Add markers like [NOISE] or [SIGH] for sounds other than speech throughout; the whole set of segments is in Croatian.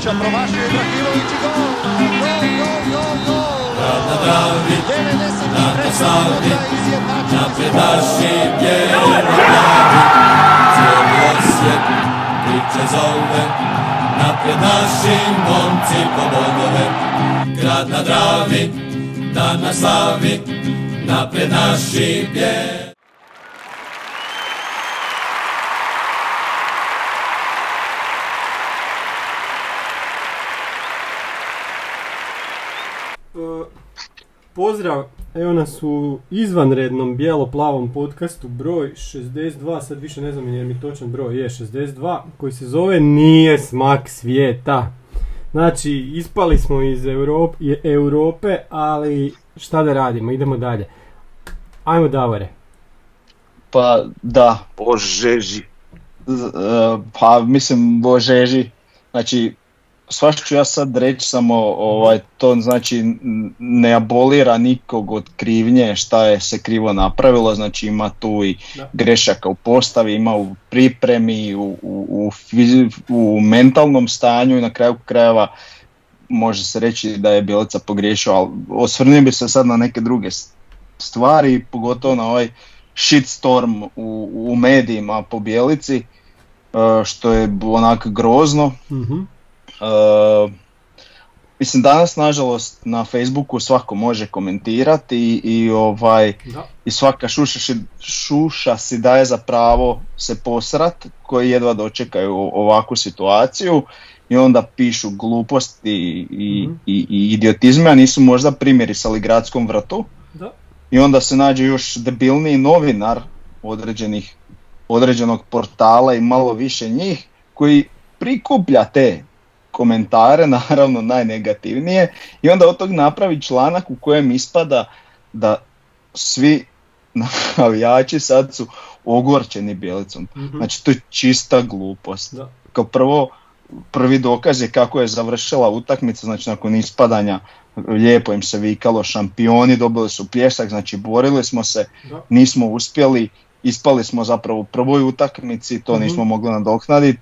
Ibrahimovića, promašio Ibrahimović i gol! Gol, gol, gol, gol! Na Dravi, 93. na Savi, minuta izjednačen napred naši bijeli glavi. Cijeli osjet priče zove, napred naši momci po bodove. Grad na Dravi, dan na slavi, napred naši bijeli. E, Pozdrav, evo nas u izvanrednom bijelo-plavom podcastu broj 62, sad više ne znam je mi točan broj, je 62, koji se zove Nije smak svijeta. Znači, ispali smo iz Europ- je- Europe, ali šta da radimo, idemo dalje. Ajmo Davore. Pa da, Božeži. z- e, pa mislim božeži. Znači, svašta ću ja sad reći, samo ovaj, to znači ne abolira nikog od krivnje šta je se krivo napravilo, znači ima tu i grešaka u postavi, ima u pripremi, u, u, u, fizi- u mentalnom stanju i na kraju krajeva može se reći da je Bjelica pogriješio, ali osvrnio bi se sad na neke druge stvari, pogotovo na ovaj shitstorm u, u medijima po Bjelici, e, što je onak grozno. Mhm. E, mislim danas nažalost na Facebooku svako može komentirati i, i ovaj Da. i svaka šuša, si- šuša si daje za pravo se posrat koji jedva dočekaju ovakvu situaciju i onda pišu gluposti i, Mhm. i, i idiotizme, a nisu možda primirisali gradskom vrtu. Da. I onda se nađe još debilniji novinar određenih, određenog portala i malo više njih koji prikuplja te komentare, [LAUGHS] naravno najnegativnije, i onda od tog napravi članak u kojem ispada da svi [LAUGHS] navijači sad su ogorčeni Bjelicom. Mhm. Znači to je čista glupost. Da. Kao prvo, prvi dokaz je kako je završila utakmica, znači nakon ispadanja lijepo im se vikalo šampioni, dobili su pljesak, znači borili smo se, Da. nismo uspjeli, ispali smo zapravo u prvoj utakmici, to Mhm. nismo mogli nadoknaditi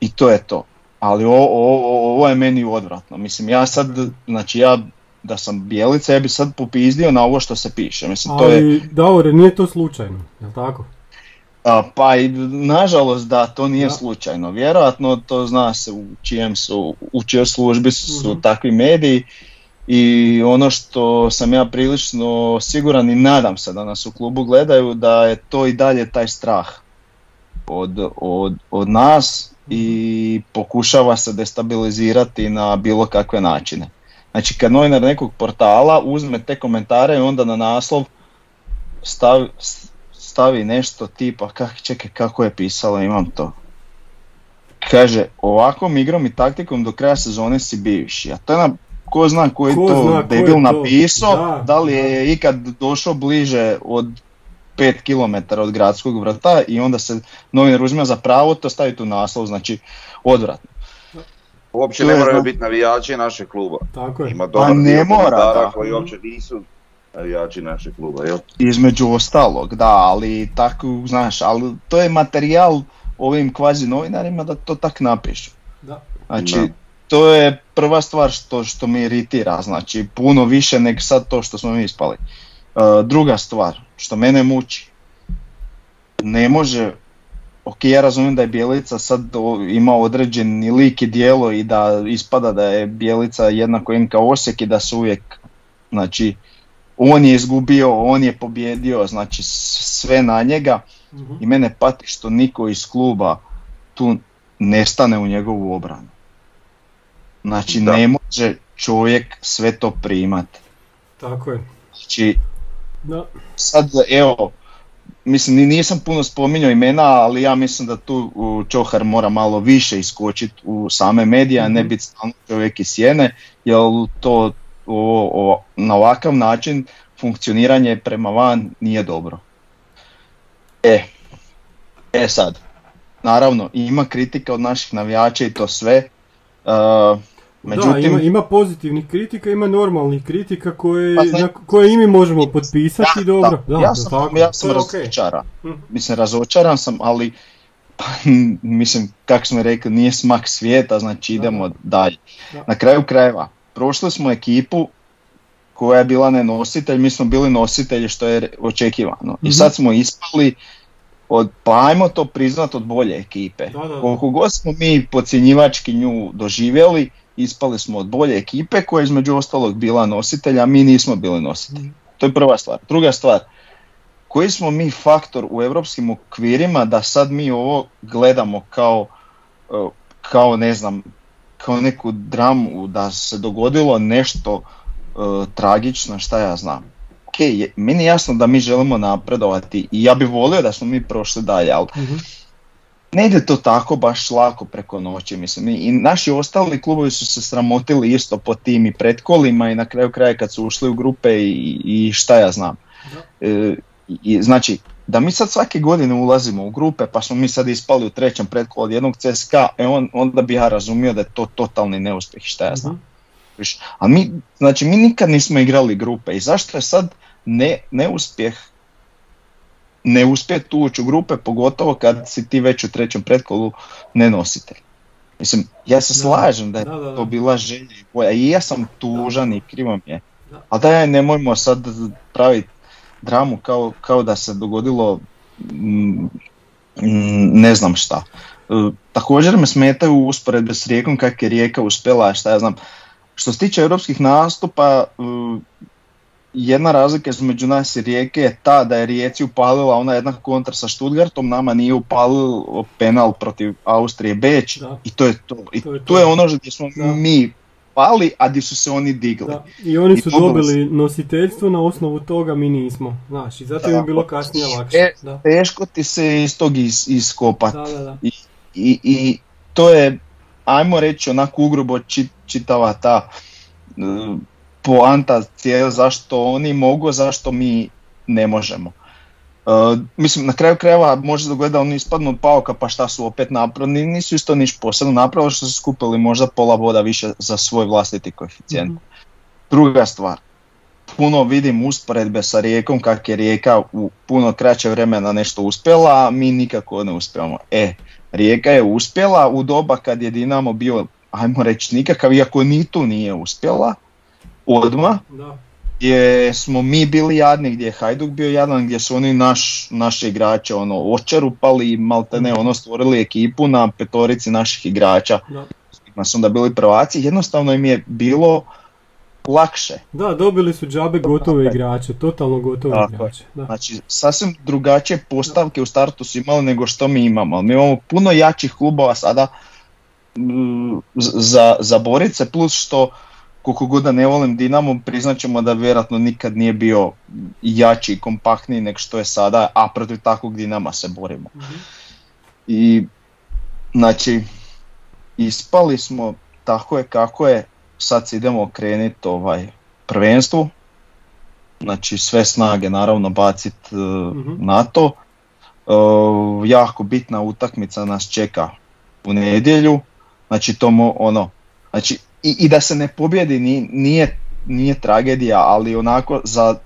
i to je to. Ali o- o- o- ovo je meni odvratno. Mislim, ja sad, znači ja da sam bijelica, ja bi sad popizdio na ovo što se piše. Mislim, to je, Ali Davore, nije to slučajno, jel tako? a, pa i nažalost da, to nije Da. slučajno. Vjerojatno to zna se u čijem su, u čijoj službi su Mhm. takvi mediji i ono što sam ja prilično siguran i nadam se da nas u klubu gledaju da je to i dalje taj strah od, od, od nas i pokušava se destabilizirati na bilo kakve načine. Znači kad novinar nekog portala uzme te komentare i onda na naslov stavi, stavi nešto tipa, kak, čekaj kako je pisalo, imam to. Kaže, ovakvom igrom i taktikom do kraja sezone si bivši. A to je na, ko zna koji Ko to zna ko je debil to, napisao, da, da, li je ikad došao bliže od 5 km od gradskog vrta i onda se novinar uzme za pravo to staviti u naslov, znači odvratno. Uopće ne moraju biti navijači našeg kluba. Tako je. Ima dobar ne mora, da. koji uopće nisu navijači našeg kluba, jel? Između ostalog, da, ali tako, znaš, ali to je materijal ovim kvazi novinarima da to tak napišu. Da. Znači, Da. to je prva stvar što, što me iritira, znači puno više nego sad to što smo mi ispali. E, druga stvar, što mene muči, ne može, ok, ja razumijem da je Bjelica sad ima određeni lik i dijelo i da ispada da je Bjelica jednako NK Osijek i da su uvijek, znači, on je izgubio, on je pobjedio, znači sve na njega Mhm. i mene pati što niko iz kluba tu ne stane u njegovu obranu. Znači Da. ne može čovjek sve to primat. Tako je. Znači Da. sad evo, mislim ni- nisam puno spominjao imena, ali ja mislim da tu Čohar mora malo više iskočiti u same medije, a ne Mhm. biti stalno čovjek iz sjene, jer to o, o- na ovakav način funkcioniranje prema van nije dobro. E, e sad, naravno ima kritika od naših navijača i to sve, uh, međutim, da, ima, ima pozitivnih kritika, ima normalnih kritika koje, Pa znači- na koje i mi možemo potpisati, Da, dobro. da, Da, ja sam, tako, ja sam razočaran. Mhm. Mislim, razočaran sam, ali pa, [LAUGHS] mislim, kako smo rekli, nije smak svijeta, znači idemo dalje. Da. Na kraju krajeva, prošli smo ekipu koja je bila nenositelj, mi smo bili nositelji što je očekivano. I Mhm. sad smo ispali od, pa ajmo to priznat od bolje ekipe. Da, da. Koliko god smo mi podcjenjivački nju doživjeli, ispali smo od bolje ekipe koja je između ostalog bila nositelj, a mi nismo bili nositelji. To je prva stvar. Druga stvar, koji smo mi faktor u europskim okvirima da sad mi ovo gledamo kao, e, kao ne znam, kao neku dramu, da se dogodilo nešto e, tragično, šta ja znam. Ok, meni je jasno da mi želimo napredovati i ja bih volio da smo mi prošli dalje, ali Mhm. Ne ide to tako baš lako preko noći, mislim. I, naši ostali klubovi su se sramotili isto po tim i pretkolima i na kraju kraja kad su ušli u grupe i, i šta ja znam. E, i, znači, da mi sad svake godine ulazimo u grupe pa smo mi sad ispali u trećem pretkolu od jednog CSKA, e on, onda bi ja razumio da je to totalni neuspjeh, šta ja znam. Mhm. A mi, znači mi nikad nismo igrali grupe i zašto je sad ne, neuspjeh ne uspjeti ući u grupe, pogotovo kad si ti već u trećem pretkolu nenositelj. Mislim, ja se slažem da je Da, da, da. to bila želja i boja i ja sam tužan i krivo mi je. Da. Ali daj nemojmo sad praviti dramu kao, kao da se dogodilo mm, mm, ne znam šta. E, također me smetaju usporedbe s Rijekom kak je Rijeka uspjela, šta ja znam. Što se tiče europskih nastupa, e, jedna razlika između nas i Rijeke je ta da je Rijeci upalila ona jedna kontra sa Stuttgartom, nama nije upalio penal protiv Austrije Beč Da. i to je to. I To je to to. je ono gdje smo Da. mi pali, a gdje su se oni digli. Da, i oni su I dobili dobili nositeljstvo, na osnovu toga mi nismo. Znaš, i zato je bilo kasnije lakše. E, Da, Teško ti se iz tog is, iskopati. da, da. da. I, I to je, ajmo reći, onako ugrubo či- čitava ta e, poanta cijela zašto oni mogu, zašto mi ne možemo. E, mislim, na kraju krajeva može se dogoditi da oni ispadnu od pauka pa šta su opet napravili, nisu isto niš posebno napravili što su skupili možda pola boda više za svoj vlastiti koeficijent. Mhm. Druga stvar, puno vidim usporedbe sa Rijekom kak je Rijeka u puno kraće vremena nešto uspjela, a mi nikako ne uspijemo. E, Rijeka je uspjela u doba kad je Dinamo bio, ajmo reći, nikakav, iako ni tu nije uspjela, odmah, Da. gdje smo mi bili jadni, gdje je Hajduk bio jadan, gdje su oni naš, naše igrače ono, očerupali i maltene ono stvorili ekipu na petorici naših igrača, Da. su onda bili prvaci, jednostavno im je bilo lakše. Da, dobili su džabe gotove igrače, totalno gotove Tako je. igrače. Da. Znači, sasvim drugačije postavke u startu su imali nego što mi imamo. Mi imamo puno jačih klubova sada za, za borit se, plus što koliko god da ne volim Dinamo, priznat ćemo da vjerojatno nikad nije bio jači i kompaktniji nego što je sada, a protiv takvog Dinama se borimo. Mhm. I znači, ispali smo tako je kako je, sad se idemo okrenuti ovaj, prvenstvu, znači sve snage naravno bacit e, Mhm. na to. E, jako bitna utakmica nas čeka u nedjelju, znači to mo- ono, znači i, i da se ne pobjedi ni- nije, nije tragedija, ali onako za,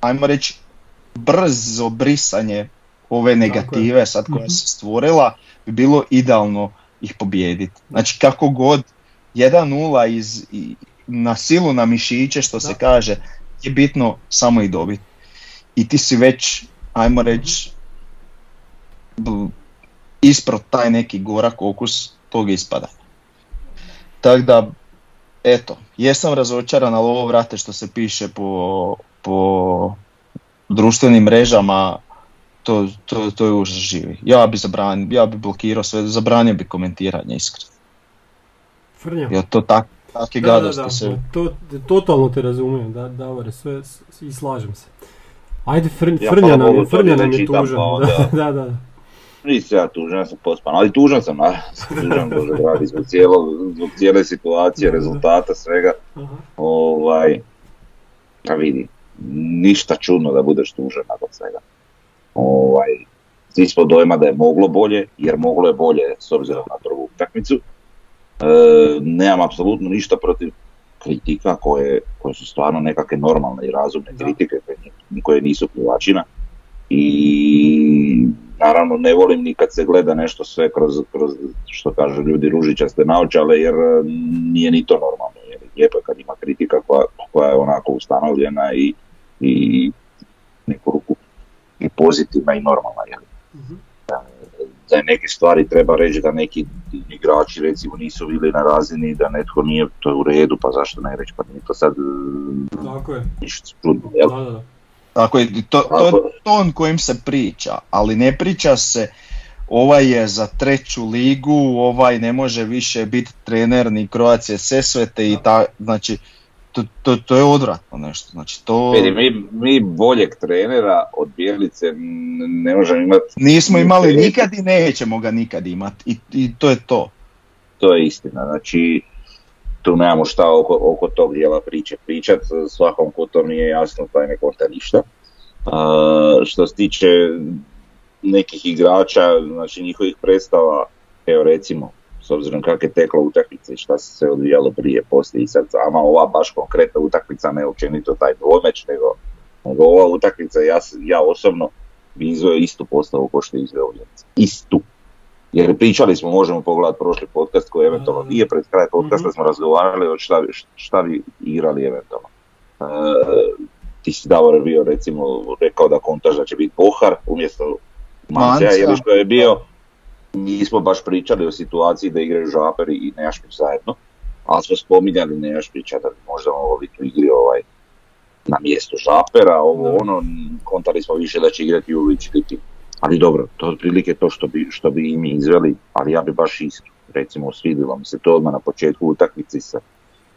ajmo reći, brzo brisanje ove negative sad koja Mhm. se stvorila bi bilo idealno ih pobijediti. Znači kako god 1-0 iz, i, na silu na mišiće što se kaže je bitno samo ih dobiti. I ti si već, ajmo reći, b- isprot taj neki gorak okus tog ispada. Tako da, eto, jesam razočaran, ali ovo vrate što se piše po, po društvenim mrežama, to, to, to je užas živi. Ja bi zabranio, ja bi blokirao sve, zabranio bi komentiranje iskreno. Frnja. Jer to tak, takve Da, da, da, se... to, totalno te razumijem, da, Davore, sve i slažem se. Ajde, frn, Ja, Frnja hvala nam je, Frnja nam je tužan. pa onda- [LAUGHS] Da, da, da. Nisam ja tužan, ja sam pospan, ali tužan sam, naravno. tužan Bože dragi, zbog, cijelo, zbog cijele situacije, Da, da. rezultata, svega. Ovaj, a vidi, ništa čudno da budeš tužan nakon svega. Ovaj, svi smo dojma da je moglo bolje, jer moglo je bolje s obzirom na prvu utakmicu. E, nemam apsolutno ništa protiv kritika koje, koje su stvarno nekakve normalne i razumne Da. kritike koje, koje nisu pljuvačina. I naravno ne volim ni kad se gleda nešto sve kroz, kroz što kažu ljudi ružičaste naočale jer e, nije ni to normalno. Jer lijepo je kad ima kritika koja, koja je onako ustanovljena i, i neku ruku i pozitivna i normalna. Jel? Mhm. Da neke stvari treba reći da neki igrači recimo nisu bili na razini da netko nije, to je u redu, pa zašto ne reći, pa nije to sad e, Tako je. ništa čudno, jel? Da, da, da. Tako je, to, to je ton kojim se priča, ali ne priča se ovaj je za treću ligu, ovaj ne može više biti trener ni Croacije Sesvete i ta, znači to, to, to je odvratno nešto, znači to Vidi, mi, mi boljeg trenera od Bijelice n- ne možemo imati. nismo imali nikad i nećemo ga nikad imati i, i to je to. To je istina, znači tu nemamo šta oko, oko tog dijela priče pričat, svakom ko to nije jasno taj ne konta ništa. A, što se tiče nekih igrača, znači njihovih predstava, evo recimo, s obzirom kak je tekla utakmica i šta se sve odvijalo prije, poslije i sad sama ova baš konkretna utakmica, ne općenito taj dvomeć, nego, nego ova utakmica, ja, ja osobno bi izveo istu postavu ko što je izveo. Istu. Jer pričali smo, možemo pogledati prošli podcast koji eventualno nije pred kraj podcasta, Mhm. smo razgovarali o šta, šta bi igrali eventualno. E, ti si Davor bio recimo rekao da kontaž da će biti Pohar umjesto Mancea. jer što je bio, nismo baš pričali o situaciji da igraju Žaper i Nejašpić zajedno, ali smo spominjali Nejašpića da bi možda mogao biti u igri ovaj, na mjestu Žapera, ovo ono, kontali smo više da će igrati Julić i Litin. Ali dobro, to je otprilike to što bi, što bi i mi izveli, ali ja bi baš isto, recimo svidilo mi se to odmah na početku utakmici se.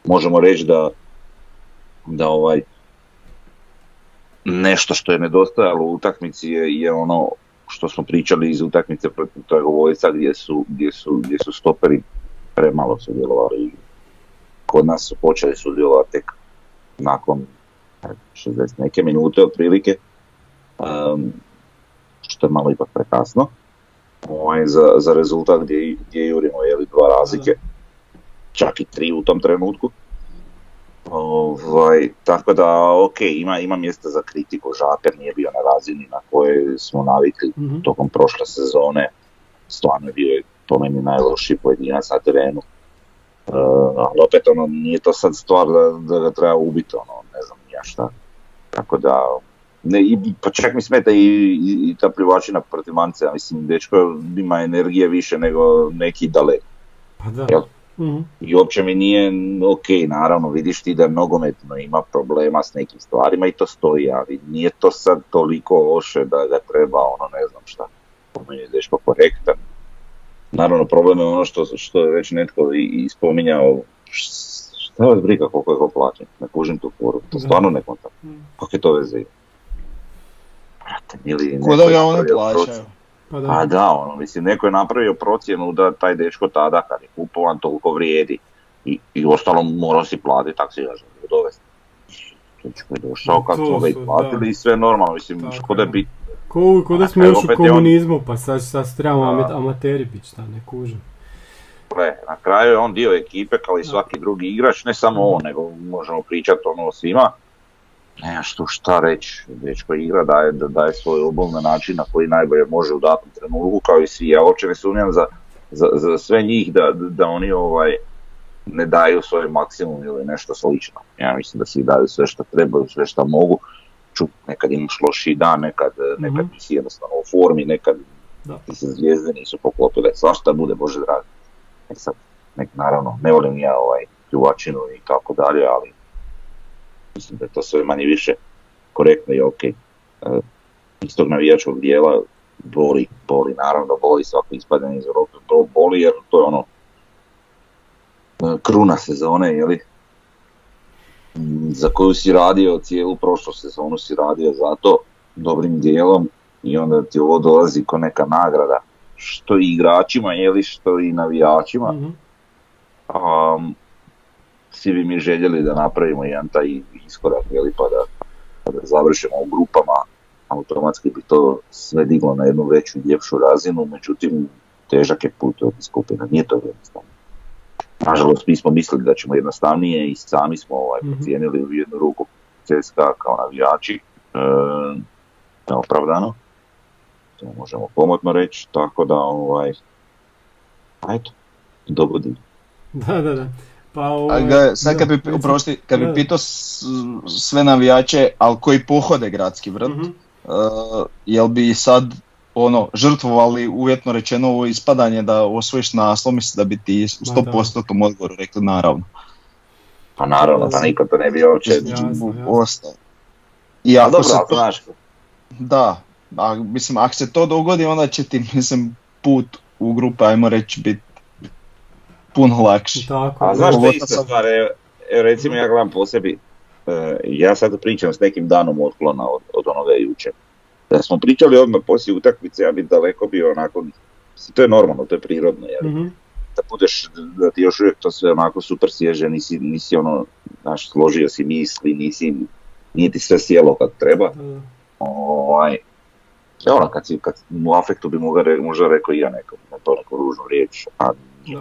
Možemo reći da, da ovaj, nešto što je nedostajalo u utakmici je, je ono što smo pričali iz utakmice protiv Dragovoljca gdje su, gdje su, gdje su stoperi premalo sudjelovali. Kod nas su počeli sudjelovati tek nakon evo, 60 neke minute otprilike, um, što je malo ipak prekasno. Ovaj, za, za rezultat gdje, gdje jurimo jeli dva razlike, čak i tri u tom trenutku. Ovaj, tako da, ok, ima, ima mjesta za kritiku, Žaper nije bio na razini na kojoj smo navikli Mhm. tokom prošle sezone, stvarno je bio je po meni najlošiji pojedinac na terenu. E, ali opet ono, nije to sad stvar da, da ga treba ubiti, ono, ne znam ja šta. Tako da, ne, i, pa čak mi smeta i, i, i ta plivačina protiv Mancea, mislim, dečko ima energije više nego neki daleko. Pa da. Jel? Mhm. I uopće mi nije ok, naravno vidiš ti da nogometno ima problema s nekim stvarima i to stoji, ali nije to sad toliko loše da ga treba ono ne znam šta. Po meni je deško korektan. Naravno problem je ono što, što je već netko i, i spominjao, šta vas briga koliko je ko plaćen, ne kužim tu foru, to stvarno ne kontam. Mhm. Kakve to veze ima? Brate, mili, Ko neko da ga oni napravio plaćaju. Pa da. Pa da, ono, mislim, neko je napravio procjenu da taj dečko tada kad je kupovan toliko vrijedi i, i ostalo morao si platiti, tak si ga želio dovesti. Dečko je došao kad smo ga i su, platili da. i sve normalno, mislim, Tako škoda je bit, Ko, ko da A smo još u je on- komunizmu, pa sad, sad trebamo amateri biti, šta ne kužim. gle, na kraju je on dio ekipe kao i svaki drugi igrač, ne samo on, nego možemo pričati ono o svima. Nemaš tu šta reći, dečko igra, daje, da daje svoj obol na način na koji najbolje može u datom trenutku, kao i svi. Ja uopće ne sumnjam za, za, za sve njih da, da oni ovaj ne daju svoj maksimum ili nešto slično. Ja mislim da svi daju sve što trebaju, sve što mogu. Ču, nekad imaš lošiji dan, nekad, nekad Mhm. nisi jednostavno u formi, nekad Da. ti se zvijezde nisu poklopile, svašta bude, Bože dragi. E sad, nek, naravno, ne volim ja ovaj pljuvačinu i tako dalje, ali mislim da je to sve manje više korektno i ok. E, iz tog navijačkog dijela boli, boli, naravno boli svako ispadanje iz Europe, bo- boli jer to je ono e, kruna sezone, jeli, za koju si radio cijelu prošlu sezonu si radio zato dobrim dijelom i onda ti ovo dolazi ko neka nagrada. Što i igračima jeli što i navijačima. Um, svi bi mi željeli da napravimo jedan taj iskorak jeli, pa da, pa da završimo u grupama automatski bi to sve diglo na jednu veću i ljepšu razinu međutim težak je put od skupina nije to jednostavno Nažalost, mi smo mislili da ćemo jednostavnije i sami smo ovaj, Mhm. procijenili u jednu ruku CSKA kao navijači, e, neopravdano. to možemo pomotno reći, tako da ovaj, a eto, dogodi. Da, da, da. Pa, A ovaj, ga, sad kad da, bi, oprosti, kad Da. bi pitao sve navijače, ali koji pohode gradski vrt, Mhm. uh, jel bi sad ono, žrtvovali uvjetno rečeno ovo ispadanje da osvojiš naslov, mislim da bi ti u Ma da. 100% odgovoru rekli naravno. Pa naravno, pa niko to ne bi uopće... Ostao. I ako dobro, se to, znaš, da, a, mislim, ako se to dogodi, onda će ti, [LAUGHS] mislim, put u grupe, ajmo reći, biti puno lakši. Tako. A znaš što sad- stvar, recimo ja gledam po sebi, e, ja sad pričam s nekim danom otklona od, od onoga jučer. Da smo pričali odmah poslije utakmice, ja bi daleko bio onako, to je normalno, to je prirodno, jer Mhm. da budeš, da ti još uvijek to sve onako super sježe, nisi, nisi ono, znaš, složio si misli, nisi, nije ti sve sjelo kad treba. Da. Ovaj, ja ono, kad, si, kad u afektu bi možda, re- možda rekao i ja nekom, na to neku ružnu riječ, a nije.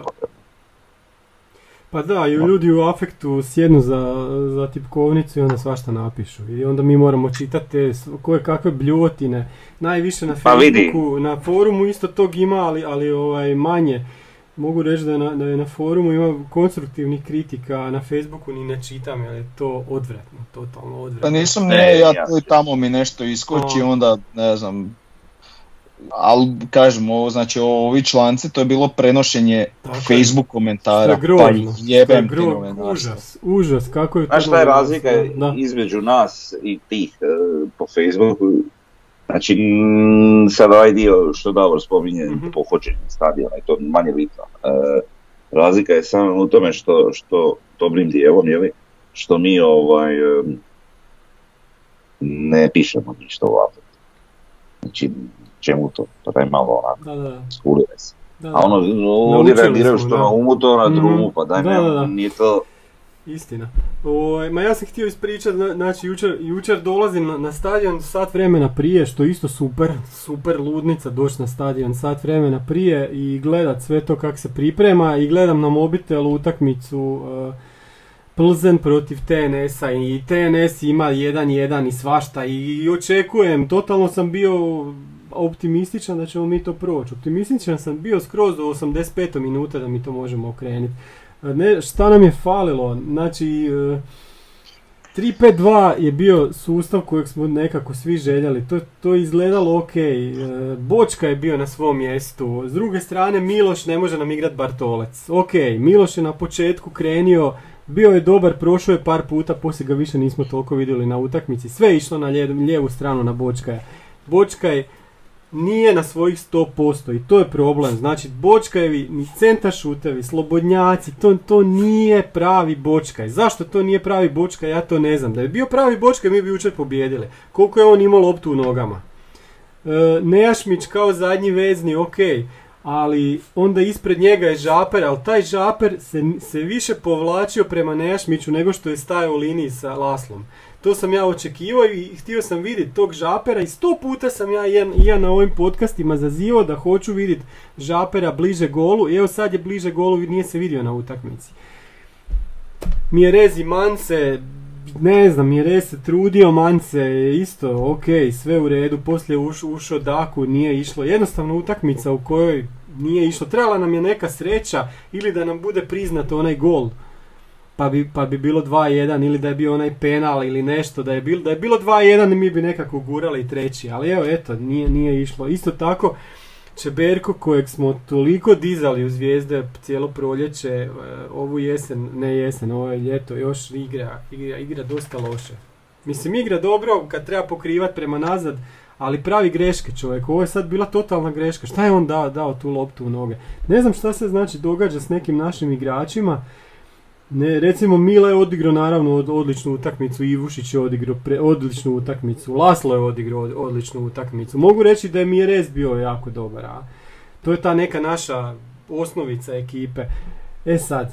Pa da, i ljudi u afektu sjednu za, za tipkovnicu i onda svašta napišu. I onda mi moramo čitati koje kakve bljuvotine. Najviše na Pa. Facebooku, na forumu isto tog ima, ali, ali ovaj, manje. Mogu reći da je, na, da je na forumu ima konstruktivnih kritika, a na Facebooku ni ne čitam jer je to odvratno, totalno odvratno. Pa nisam, Ne, ne, ja ja- tu i tamo mi nešto iskoči, A. onda, ne znam, ali kažem, ovo, znači ovi članci, to je bilo prenošenje Tako je. Facebook komentara, je grozno, pa je jebem novinarstvo. užas, užas, kako je to Znaš šta je razlika Da. između nas i tih e, po Facebooku? Znači, mm, sad ovaj dio što Davor spominje, Mhm. pohođenje stadiona i to manje bitno. E, razlika je samo u tome što, što dobrim dijelom, jeli, što mi ovaj, e, ne pišemo ništa ovako. Znači, čemu to? Pa daj malo onako, Da, da, da. se. da, A ono, oni Naučili reagiraju što da. na umu, to na Mhm. drumu, pa daj Da, da, nije to... Istina. Ovaj, ma ja sam htio ispričati, zna- znači jučer, jučer dolazim na, na stadion sat vremena prije, što je isto super, super ludnica doći na stadion sat vremena prije i gledat sve to kako se priprema i gledam na mobitelu utakmicu uh, Plzen protiv TNS-a i TNS ima 1-1 i svašta i očekujem, totalno sam bio optimističan da ćemo mi to proći. Optimističan sam bio skroz do 85. minuta da mi to možemo okrenuti. Ne, šta nam je falilo? Znači, e, 3-5-2 je bio sustav kojeg smo nekako svi željeli. To, to je izgledalo ok. E, Bočka je bio na svom mjestu. S druge strane, Miloš ne može nam igrat Bartolec. Ok, Miloš je na početku krenio, bio je dobar, prošao je par puta, poslije ga više nismo toliko vidjeli na utakmici. Sve je išlo na lijevu stranu na Bočka. Bočka je nije na svojih 100% i to je problem. Znači, Bočkajevi, ni centar šutevi, slobodnjaci, to, to nije pravi Bočkaj. Zašto to nije pravi Bočkaj, ja to ne znam. Da je bio pravi Bočkaj, mi bi jučer pobijedili. Koliko je on imao loptu u nogama. E, Nejašmić kao zadnji vezni, ok, ali onda ispred njega je Žaper, ali taj Žaper se, se više povlačio prema Nejašmiću nego što je stajao u liniji sa Laslom. To sam ja očekivao i htio sam vidjeti tog Žapera i sto puta sam ja i ja, i ja na ovim podcastima zazivao da hoću vidjeti Žapera bliže golu. I evo sad je bliže golu, nije se vidio na utakmici. Mjerez i Mance, ne znam, Mjerez se trudio, Mance je isto, ok, sve u redu, poslije uš, ušao Daku, nije išlo, jednostavno utakmica u kojoj nije išlo, trebala nam je neka sreća ili da nam bude priznat onaj gol pa bi, pa bi bilo 2-1 ili da je bio onaj penal ili nešto, da je, bilo, da je bilo 2-1 mi bi nekako gurali i treći, ali evo eto, nije, nije išlo. Isto tako, Čeberko kojeg smo toliko dizali u zvijezde cijelo proljeće, e, ovu jesen, ne jesen, ovo je ljeto, još igra, igra, igra dosta loše. Mislim, igra dobro kad treba pokrivat prema nazad, ali pravi greške čovjek. Ovo je sad bila totalna greška. Šta je on dao, dao tu loptu u noge? Ne znam šta se znači događa s nekim našim igračima. Ne, recimo Mila je odigrao naravno od, odličnu utakmicu, Ivušić je odigrao odličnu utakmicu, Laslo je odigrao od- odličnu utakmicu. Mogu reći da je Mjerez bio jako dobar, a to je ta neka naša osnovica ekipe. E sad,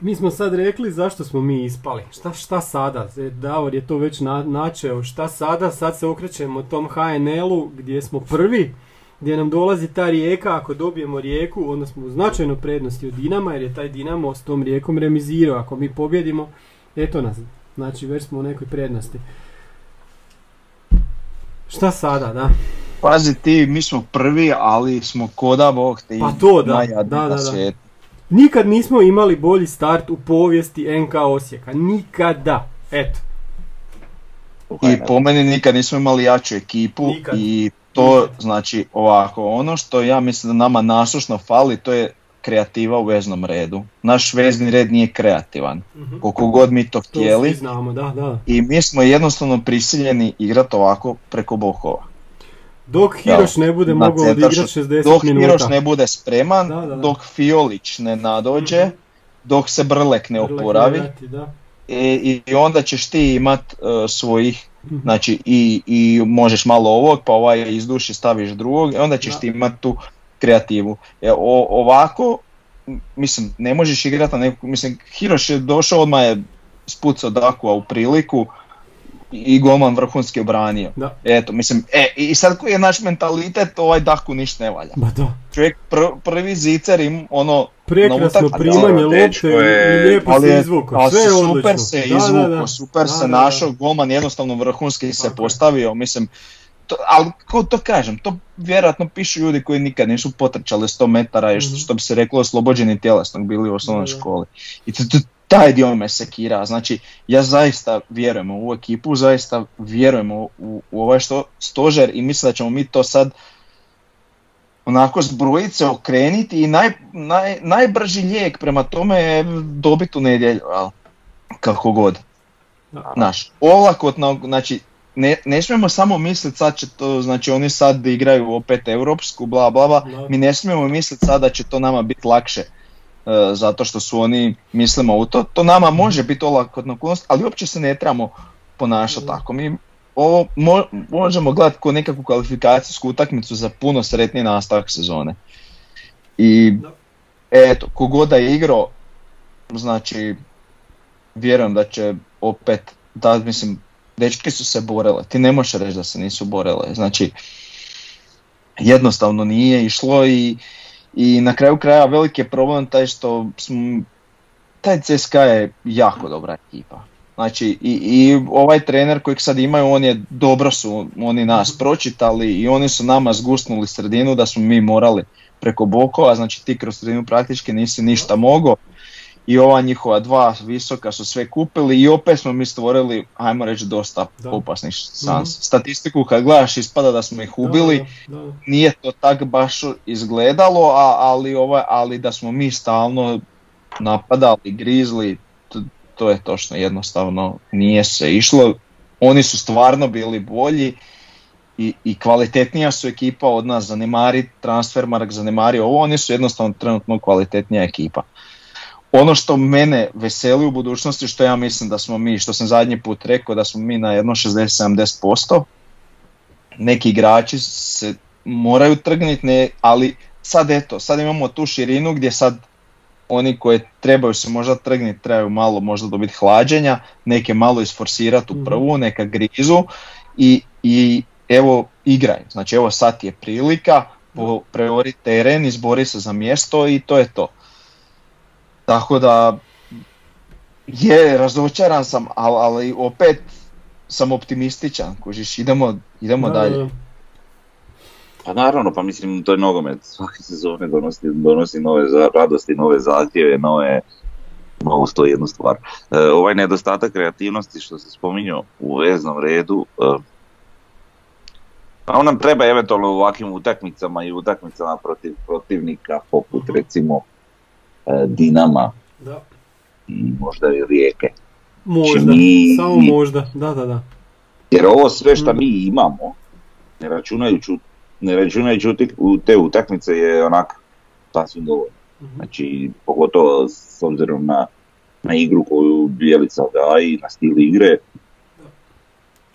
mi smo sad rekli zašto smo mi ispali. Šta, šta sada? E, Davor je to već na, načeo. Šta sada? Sad se okrećemo tom HNL-u gdje smo prvi, gdje nam dolazi ta rijeka. Ako dobijemo rijeku, onda smo u značajnoj prednosti od Dinama, jer je taj Dinamo s tom rijekom remizirao. Ako mi pobjedimo, eto nas. Znači već smo u nekoj prednosti. Šta sada, da? Pazi ti, mi smo prvi, ali smo koda bog ti Pa to da, da, da, da. Nikad nismo imali bolji start u povijesti NK Osijeka. Nikada. Eto. I po meni nikad nismo imali jaču ekipu Nikad. i to znači ovako, ono što ja mislim da nama nasušno fali to je kreativa u veznom redu. Naš vezni red nije kreativan, Mhm. koliko god mi to To htjeli znamo, da, da. i mi smo jednostavno prisiljeni igrati ovako preko bokova. Dok Hiroš ne bude mogao odigrati šut. 60 Dok minuta. Hiroš ne bude spreman, Da, da, da. dok Fiolić ne nadođe, Mhm. dok se Brlek ne oporavi gledati, da. i, i onda ćeš ti imat e, svojih. Znači i, i možeš malo ovog, pa ovaj izduši staviš drugog, i onda ćeš Da. ti imat tu kreativu. E, o, ovako, mislim, ne možeš igrati na neku, mislim, Hiroš je došao, odmah je spucao Dakua u priliku i golman vrhunski obranio. Da. Eto, mislim, e, i sad koji je naš mentalitet, ovaj Daku ništa ne valja. Ba da. Čovjek pr- prvi zicer im, ono, Prekrasno primanje Da, lopte i lijepo ali se ali Sve je se odlično. super se Da, da, da. super Da, se našao, golman jednostavno vrhunski se postavio, mislim, to, ali ko to kažem, to vjerojatno pišu ljudi koji nikad nisu potrčali 100 metara i što, Mhm. što bi se reklo oslobođeni tjelesnog bili u osnovnoj Da, da. školi. I to, to- taj dio me sekira, znači ja zaista vjerujem u ovu ekipu, zaista vjerujem u, u, u ovaj što, stožer i mislim da ćemo mi to sad onako zbrojice okreniti i naj, naj, najbrži lijek prema tome je dobiti u nedjelju, ali kako god. Da. Znaš, olakotno, znači ne, ne smijemo samo misliti sad će to, znači oni sad igraju opet europsku, bla bla bla, mi ne smijemo misliti sad da će to nama biti lakše. E, zato što su oni, mislimo u to, to nama može biti olakotna okolnost, ali uopće se ne trebamo ponašati Mhm. tako. Mi ovo mo- možemo gledati kao nekakvu kvalifikacijsku utakmicu za puno sretniji nastavak sezone. I eto, kogod da je igrao, znači vjerujem da će opet, da mislim, dečke su se borele, ti ne možeš reći da se nisu borele, znači jednostavno nije išlo i, i na kraju kraja veliki je problem taj što smo, taj CSKA je jako dobra ekipa. Znači i, i ovaj trener kojeg sad imaju, on je, dobro su oni nas pročitali i oni su nama zgusnuli sredinu da smo mi morali preko bokova, znači ti kroz sredinu praktički nisi ništa mogao i ova njihova dva visoka su sve kupili i opet smo mi stvorili, ajmo reći, dosta Da. opasnih šansi. Statistiku kad gledaš ispada da smo ih ubili, Da, da, da. nije to tak baš izgledalo, a, ali, ovaj, ali da smo mi stalno napadali, grizli, to, to je točno jednostavno nije se išlo. Oni su stvarno bili bolji i, i kvalitetnija su ekipa od nas, zanemari Transfermark, zanemari ovo, oni su jednostavno trenutno kvalitetnija ekipa. Ono što mene veseli u budućnosti, što ja mislim da smo mi, što sam zadnji put rekao, da smo mi na jedno 60-70%, neki igrači se moraju trgniti, ne, ali sad eto, sad imamo tu širinu gdje sad oni koji trebaju se možda trgniti trebaju malo možda dobiti hlađenja, neke malo isforsirati u Mhm. prvu, neka grizu i, i evo igraj. Znači evo sad je prilika, preori teren, izbori se za mjesto i to je to. Tako da je razočaran sam, ali, ali opet sam optimističan, kužiš, idemo, idemo Da, dalje. da. Pa naravno, pa mislim to je nogomet, svake sezone donosi, donosi nove za- radosti, nove zahtjeve, nove, novu sto jednu stvar. E, ovaj nedostatak kreativnosti što se spominjao u veznom redu, e, pa on nam treba eventualno u ovakvim utakmicama i utakmicama protiv protivnika poput recimo Dinama Da. i možda i Rijeke. Možda, mi- samo možda, da, da, da. Jer ovo sve što Mm. mi imamo, ne računajući, ne računajući u te utakmice je onak sasvim dovoljno. Mhm. Znači, pogotovo s obzirom na, na igru koju Bijelica daje, na stil igre,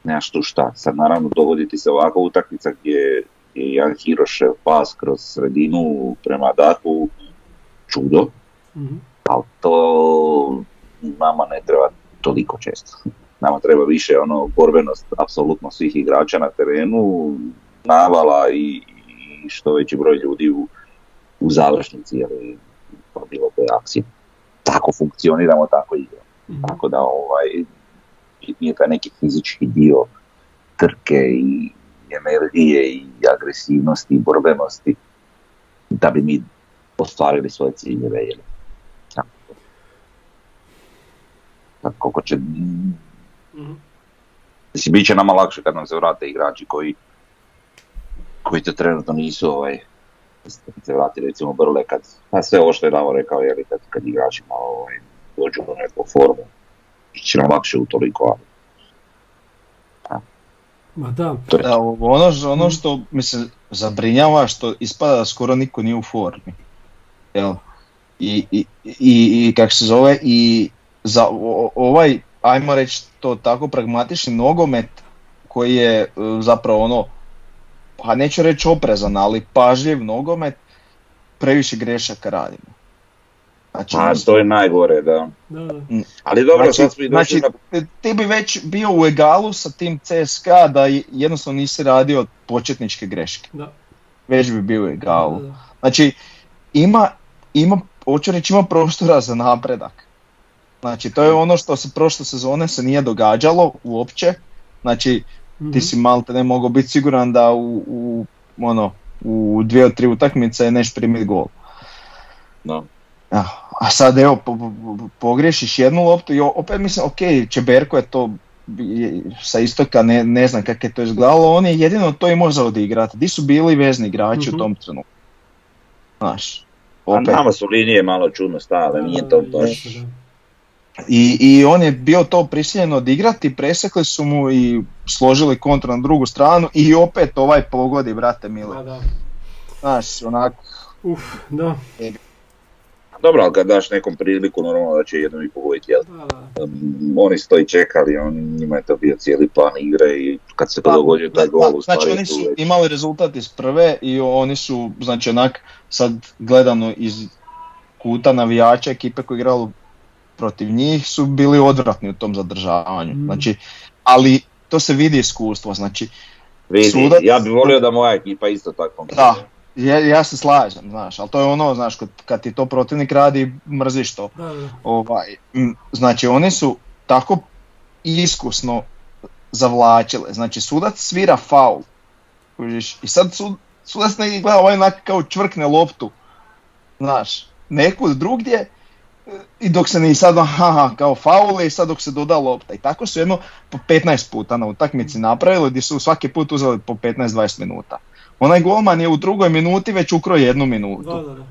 nemaš tu šta. Sad naravno dogodi ti se ovakva utakmica gdje je Jan Hirošev pas kroz sredinu prema Daku, čudo, Mhm. ali to nama ne treba toliko često. Nama treba više ono borbenost apsolutno svih igrača na terenu, navala i, i što veći broj ljudi u, u završnici ili pa bilo koje akcije. Tako funkcioniramo, tako igramo. Mhm. Tako da ovaj, bitnije je taj neki fizički dio trke i energije i agresivnosti i borbenosti da bi mi ostvarili svoje ciljeve. Jel? Tako. Tako, koliko će... Mhm. Mislim, bit će nama lakše kad nam se vrate igrači koji koji to trenutno nisu ovaj, kad se vrati recimo Brle, kad, pa sve ovo što je Davo rekao, je kad, kad igrači malo ovaj, dođu do neku formu, će nam lakše utoliko, ali Ma da, to je Da, ono, ono što mi se zabrinjava što ispada da skoro niko nije u formi. Jel? I, i, i, i kak se zove, i za ovaj, ajmo reći to tako, pragmatični nogomet koji je e, zapravo ono, pa neću reći oprezan, ali pažljiv nogomet, previše grešaka radimo. Znači, Pa, to je najgore, da. da, da. Ali dobro, Znači, sad smo i došli znači, na... ti bi već bio u egalu sa tim CSKA da je- jednostavno nisi radio početničke greške. Da, Već bi bio u da, egalu. da. Znači, ima, ima, hoću reći, ima prostora za napredak. Znači, to je ono što se prošle sezone se nije događalo uopće. Znači, Mhm. ti si malte ne mogao biti siguran da u, u, ono, u dvije od tri utakmice neš primiti gol. No. Ja, A sad evo, po, po- po- pogriješiš jednu loptu i opet mislim, ok, Čeberko je to sa istoka, ne, ne znam kako je to izgledalo, on je jedino to i može odigrati. Di su bili vezni igrači Mhm. u tom trenutku? Znaš, A opet. nama su linije malo čudno stajale, nije to baš... I, I on je bio to prisiljen odigrati, presekli su mu i složili kontra na drugu stranu i opet ovaj pogodi, brate mili. Da, da. Znaš, onak, Uf, da, Dobro, ali kad daš nekom priliku, normalno da će jednom i pogoditi, jel? da, da. Um, oni su to i čekali, on, njima je to bio cijeli plan igre i kad se dogodio taj gol, u Znači oni su već- imali rezultat iz prve i oni su, znači onak, sad gledano iz kuta navijača ekipe koji je igralo protiv njih su bili odvratni u tom zadržavanju. Mm. Znači, ali to se vidi iskustvo, znači Vidi, sudac- ja bih volio da moja ekipa isto tako. Da. ja, ja se slažem, znaš, ali to je ono, znaš, kad, kad ti to protivnik radi, mrziš to. Da, da. Ovaj, m, znači oni su tako iskusno zavlačile, znači sudac svira faul, i sad sud, sudac neki gleda ovaj onak kao čvrkne loptu, znaš, nekud drugdje, i dok se ne i sad aha, kao faul i sad dok se doda lopta. I tako su jedno po 15 puta na utakmici napravili gdje su svaki put uzeli po 15-20 minuta. Onaj golman je u drugoj minuti već ukro jednu minutu. Da, da, da.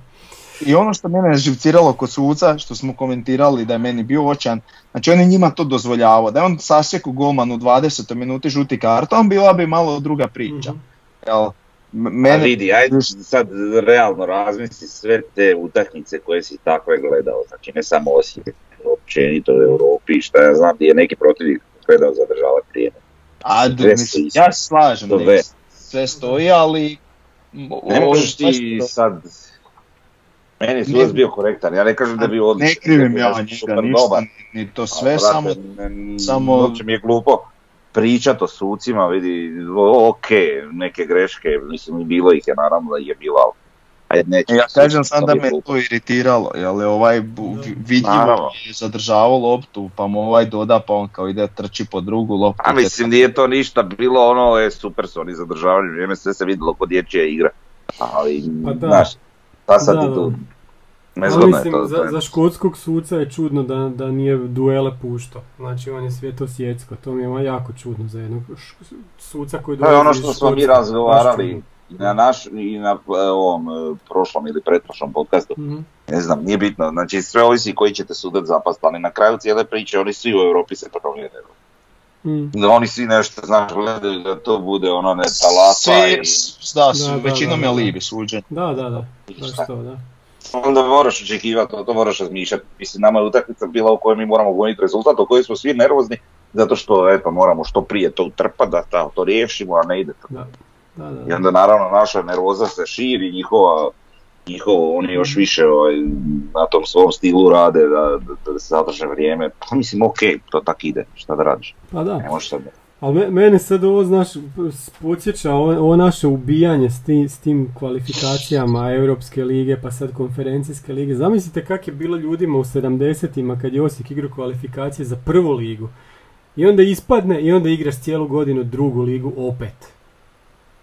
I ono što mene živciralo kod suca, što smo komentirali da je meni bio očan, znači on je njima to dozvoljavao. Da je on sasjeku golman u 20. minuti žuti karton, bila bi malo druga priča. Mhm. Jel? M- A Mene, vidi, ajde sad realno razmisli sve te utakmice koje si takve gledao, znači ne samo Osijek, općenito u Europi, šta ja znam gdje je neki protivnik gledao zadržavati vrijeme. a, sve mislim, ja slažem To da ve. je sve stoji, ali... Ne možeš ti sad... Meni je sudac bio korektan, ja ne kažem da je bio odličan. Ne krivim ja je njega, ništa, ni to sve, samo... samo- Uopće mi je glupo pričat o sucima, vidi, ok, neke greške, mislim i bilo ih je naravno da je bilo, ali ajde neću. Ja kažem sad da me to iritiralo, jel je ovaj bu- Da. vi- vidljivo Naravno. je zadržavao loptu, pa mu ovaj doda, pa on kao ide trči po drugu loptu. A mislim, nije to ništa bilo ono, je super su oni zadržavali vrijeme, sve se vidjelo kod dječje igra. Ali, Pa da. znaš, pa sad Da, tu, nezgodno je mislim, to. za, to je- za škotskog suca je čudno da, da nije duele puštao. Znači on je svjetosvjetsko, to mi je jako čudno za jednog š- suca koji To je dolazi ono što smo mi razgovarali na naš, i na e, ovom e, prošlom ili pretprošlom podcastu. Mhm. Ne znam, nije bitno. Znači sve ovisi koji ćete sudac zapast, ali na kraju cijele priče oni svi u Europi se promijenili. Mm. Da oni svi nešto, znaš, gledaju da to bude ono ne talapa Svi, i da, su, Da, da, većinom da, je da. libi suđen. Da, da, da. Baš to, da. Onda moraš očekivati, to, moraš razmišljati. Mislim, nama je utakmica bila u kojoj mi moramo goniti rezultat, u kojoj smo svi nervozni, zato što eto, moramo što prije to utrpati, da ta- to riješimo, a ne ide to. Da, da, da. I onda naravno naša nervoza se širi, njihova, njihovo, oni još više ovaj, na tom svom stilu rade da, da, da se zadrže vrijeme. Pa mislim, ok, to tak ide, šta da radiš, Pa da. ne možeš sad... Ali me, mene sad ovo, znaš, podsjeća ovo, ovo naše ubijanje s, ti- s tim kvalifikacijama Europske lige, pa sad konferencijske lige. Zamislite kak je bilo ljudima u 70-ima kad je Osijek igrao kvalifikacije za prvu ligu. I onda ispadne i onda igraš cijelu godinu drugu ligu opet.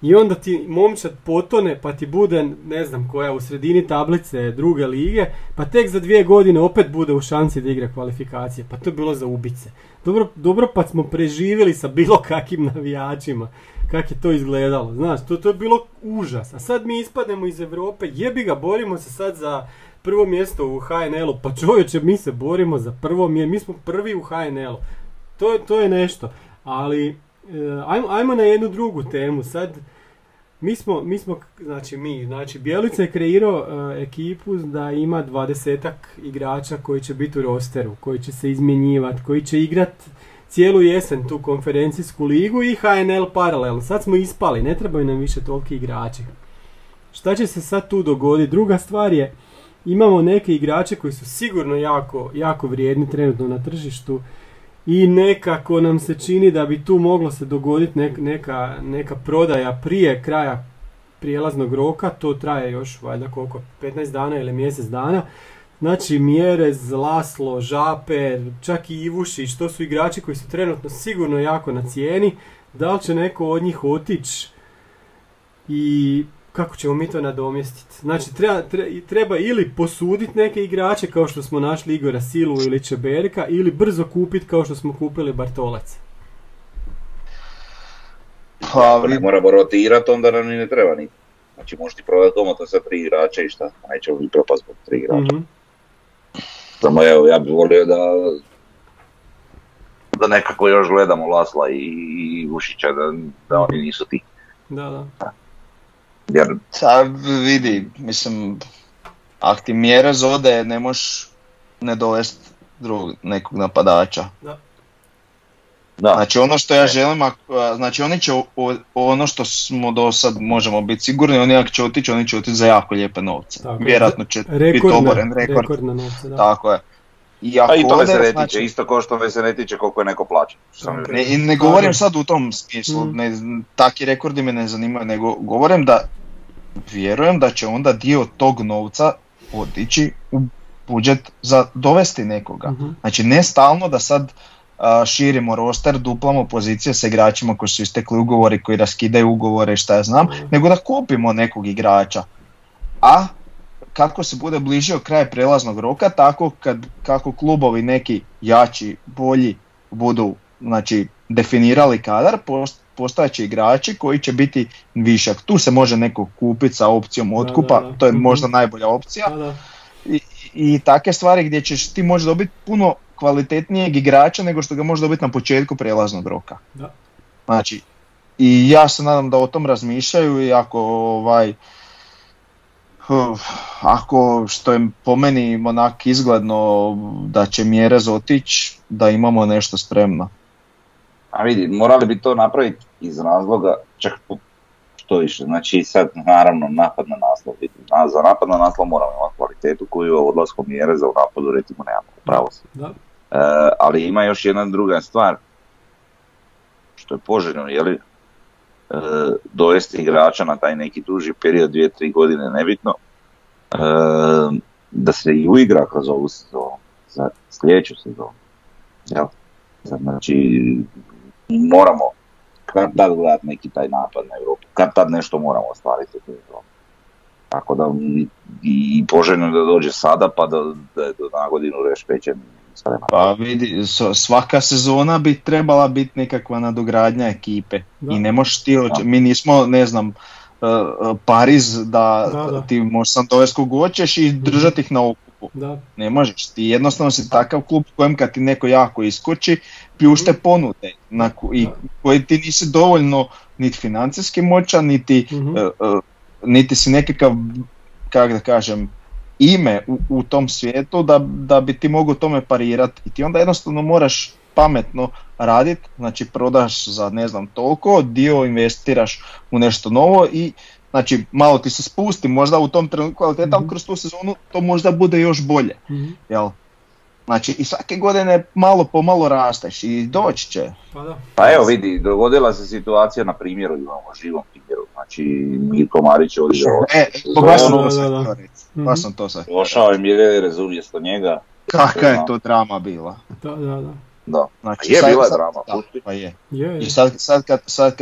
I onda ti momčad potone pa ti bude, ne znam koja, u sredini tablice druge lige, pa tek za dvije godine opet bude u šanci da igra kvalifikacije. Pa to je bilo za ubice. Dobro, dobro pa smo preživjeli sa bilo kakvim navijačima. Kak je to izgledalo, znaš, to, to je bilo užas. A sad mi ispadnemo iz Europe, jebi ga, borimo se sad za prvo mjesto u HNL-u. Pa čovječe, mi se borimo za prvo mjesto, mi smo prvi u HNL-u. To, to je nešto. Ali, ajmo, ajmo na jednu drugu temu. Sad, mi smo, mi smo, znači mi, znači Bjelica je kreirao e, ekipu da ima dvadesetak igrača koji će biti u rosteru, koji će se izmjenjivati, koji će igrat cijelu jesen tu konferencijsku ligu i HNL paralelno. Sad smo ispali, ne trebaju nam više toliki igrači. Šta će se sad tu dogoditi? Druga stvar je, imamo neke igrače koji su sigurno jako, jako vrijedni trenutno na tržištu i nekako nam se čini da bi tu moglo se dogoditi nek- neka, neka prodaja prije kraja prijelaznog roka, to traje još valjda koliko, 15 dana ili mjesec dana. Znači Mjerez, Laslo, Žaper, čak i Ivušić, to su igrači koji su trenutno sigurno jako na cijeni. Da li će neko od njih otići i kako ćemo mi to nadomjestiti? Znači treba, tre- treba ili posuditi neke igrače kao što smo našli Igora Silu ili Čeberka ili brzo kupiti kao što smo kupili Bartolac. Pa, Ako ne moramo rotirati, onda nam ni ne treba ni. Znači možeš ti prodati domatno sa tri igrača i šta, nećemo mi propast zbog tri igrača. Mhm. Samo evo, ja bih volio da da nekako još gledamo Lasla i, i Vušića, da, da oni nisu ti. Da, da. Jer Sad vidi, mislim, ako ti mjere zode, ne možeš ne dovest drugog, nekog napadača. da, Znači ono što ja želim, ako- znači oni će ono što smo do sad možemo biti sigurni, oni ako će otići, oni će otići za jako lijepe novce. Tako je. Vjerojatno će biti oboren rekord. rekordna novca, da. Tako je. I ako a i to me se ne znači- tiče, isto kao što me se ne tiče koliko je neko plaća. Ne, ne govorim sad u tom smislu, Mhm. ne, takvi rekordi me ne zanimaju, nego govorim da vjerujem da će onda dio tog novca otići u budžet za dovesti nekoga. Mhm. Znači ne stalno da sad a, širimo roster, duplamo pozicije sa igračima koji su istekli ugovori, koji raskidaju ugovore i šta ja znam, Mhm. nego da kupimo nekog igrača. A kako se bude bližio kraj prelaznog roka, tako kad, kako klubovi neki jači, bolji budu znači, definirali kadar, post- postojat će igrači koji će biti višak. Tu se može neko kupiti sa opcijom otkupa, da. to je Mhm. možda najbolja opcija Da, da. i, i takve stvari gdje ćeš ti možeš dobiti puno kvalitetnijeg igrača nego što ga možeš dobiti na početku prijelaznog roka. Da. Znači, i ja se nadam da o tom razmišljaju i ako ovaj ako što je po meni onak izgledno da će Mjerez otići, da imamo nešto spremno. A vidi, morali bi to napraviti iz razloga, čak što više, znači sad naravno napad na naslov, vidi, na- za napad na naslov moramo imati kvalitetu koju odlaskom mjere za u napadu recimo nemamo, pravo. Da. E, ali ima još jedna druga stvar, što je poželjno, je li, dovesti igrača na taj neki duži period, dvije, tri godine, nebitno, e, da se i uigra kroz ovu sezonu, za sljedeću sezonu. Znači, moramo kad tad gledati neki taj napad na Europu, kad tad nešto moramo ostvariti u Europi. Tako da i, poželjno da dođe sada pa da, da je do na godinu rešpećen sprema. Pa vidi, svaka sezona bi trebala biti nekakva nadogradnja ekipe. Da. I ne možeš ti, oč- mi nismo, ne znam, uh, uh, Pariz da, Da, da. ti možeš sam dovesti kog hoćeš i držati ih na okupu. Da. Ne možeš, ti jednostavno si takav klub u kojem kad ti neko jako iskoči, pljušte ponude na, ko- i koji ti nisi dovoljno niti financijski moćan, niti, Mhm. e, e, niti si nekakav, kako da kažem, ime u, u tom svijetu da, da bi ti mogao tome parirati. I ti onda jednostavno moraš pametno raditi, znači prodaš za ne znam toliko, dio investiraš u nešto novo i znači malo ti se spusti možda u tom trenutku kvaliteta, ali Mhm. kroz tu sezonu to možda bude još bolje. Mhm. Jel? Znači i svake godine malo po malo rasteš i doći će. Pa da. Pa evo vidi, dogodila se situacija na primjeru, imamo živom primjeru, znači Mirko Marić je odigrao E, sezonu, baš sam Da, to. Mhm. Sam to sad. došao je Mjerez umjesto njega, Kakva je to drama bila? Da, da, da. Da. Znači, je sad- bila sad- drama, da, pusti. pa je. Je, je. I sad, sad, kad, sad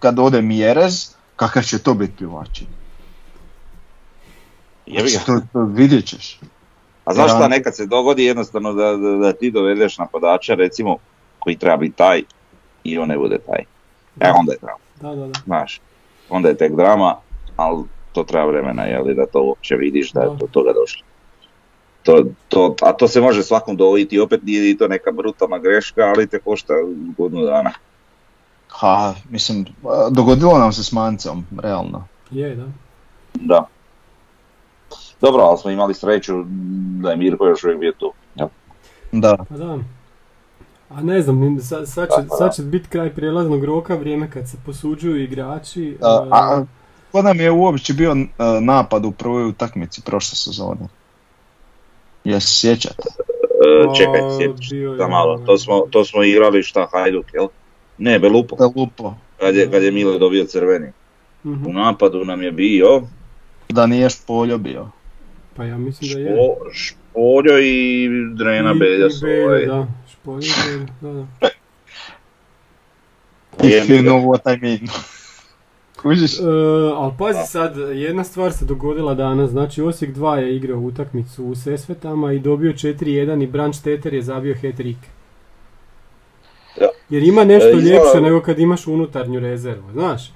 kad, ode Mjerez, kakav će to biti pivači? Jebi ga. Znači, to, to vidjet ćeš. A znaš šta, nekad se dogodi jednostavno da, da, da ti dovedeš napadača, recimo, koji treba biti taj i on ne bude taj. E, onda je drama, Da, da, da. znaš. Onda je tek drama, ali to treba vremena, jeli, da to uopće vidiš da je do toga došlo. To, to, a to se može svakom dogoditi, opet nije i to neka brutalna greška, ali te košta godinu dana. Ha, mislim, dogodilo nam se s Mancom, realno. Je, da. Da. Dobro, ali smo imali sreću da je Mirko još uvijek bio tu. jel? Da. Pa da. A ne znam, sad, sad, će, sad će biti kraj prijelaznog roka, vrijeme kad se posuđuju igrači. A, e, a, ko nam je uopće bio e, napad u prvoj utakmici prošle sezone? Jel se sjećate? E, čekaj, da malo, to smo, to smo igrali šta Hajduk, jel? Ne, Belupo, Da lupo. kad je, kad je Mile dobio crveni. mhm. U napadu nam je bio Da nije Špoljo bio. Pa ja mislim da je. Špo, Špoljo i Drena I- Belja su ovaj, Da, Špoljo i Belja, da, da. Je, If you know what I mean. Kužiš? E, ali pazi sad, jedna stvar se dogodila danas, znači Osijek 2 je igrao utakmicu u Sesvetama i dobio 4-1 i Branč Teter je zabio hat-trick. Jer ima nešto E, ljepše nego kad imaš unutarnju rezervu, znaš.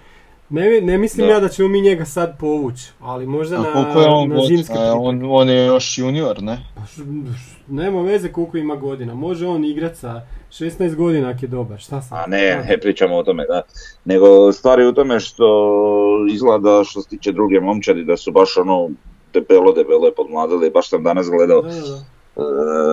Ne, ne mislim Da. ja da ćemo mi njega sad povući, ali možda A na, je on na zimske pripreme. On, on je još junior, ne? Pa š- š- Nema veze koliko ima godina, može on igrat sa 16 godina ako je dobar, šta sam? A ne, ne pričamo o tome, da. Nego stvar je u tome što izgleda što se tiče druge momčadi da su baš ono debelo, debelo je podmladili. Baš sam danas gledao, Da, da, e,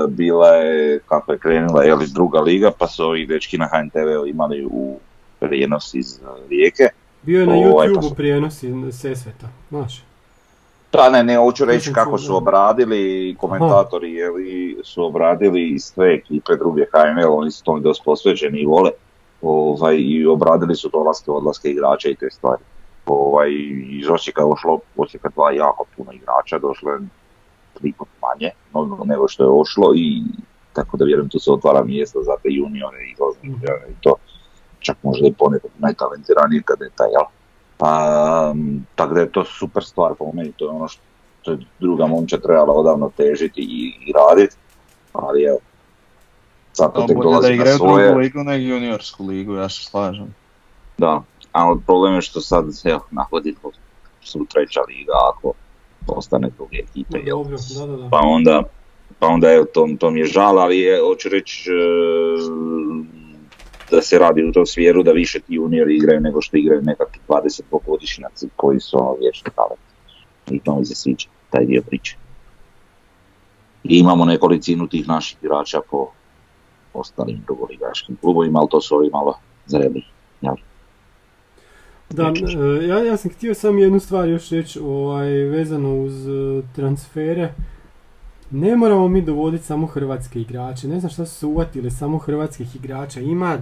bila je, kako je krenula, je li druga liga, pa su ovi dečki na HNTV imali u prijenos iz Rijeke. Bio je na YouTube-u su- prijenos iz Sesveta, znaš. Da, ne, ne, hoću reći kako su obradili komentatori, je li, su obradili iz sve ekipe druge HNL, oni su tome dosta posvećeni i vole, ovaj, i obradili su dolaske, odlaske igrača i te stvari. Ovaj, iz Osijeka je ošlo, Osijeka dva jako puno igrača, došlo je tri put manje no, nego što je ošlo i tako da vjerujem tu se otvara mjesto za te juniore i i to čak možda i ponekad najtalentiranije kadeta, jel? Pa, m, tako da je to super stvar po meni, to je ono što to je druga momča trebala odavno težiti i, i raditi, ali evo, sad to Da, tek da dolazi na igraju svoje, drugu ligu nego juniorsku ligu, ja se slažem. da, a problem je što sad, evo, na godinu su treća liga ako ostane druge ekipe, jel? Dobro, da, da, da. pa onda, pa onda evo, to, to mi je žal, ali je, hoću reći e, da se radi u tom smjeru da više ti juniori igraju nego što igraju nekakvi 20 godišnjaci koji su ono vječni talent. I to mi se sviđa, taj dio priče. I imamo nekolicinu tih naših igrača po ostalim drugoligaškim klubovima, ali to su ovi malo zreli. jel? Da, e, ja, ja sam htio samo jednu stvar još reći ovaj, vezano uz e, transfere. Ne moramo mi dovoditi samo hrvatske igrače. Ne znam šta su se uvatili samo hrvatskih igrača. Ima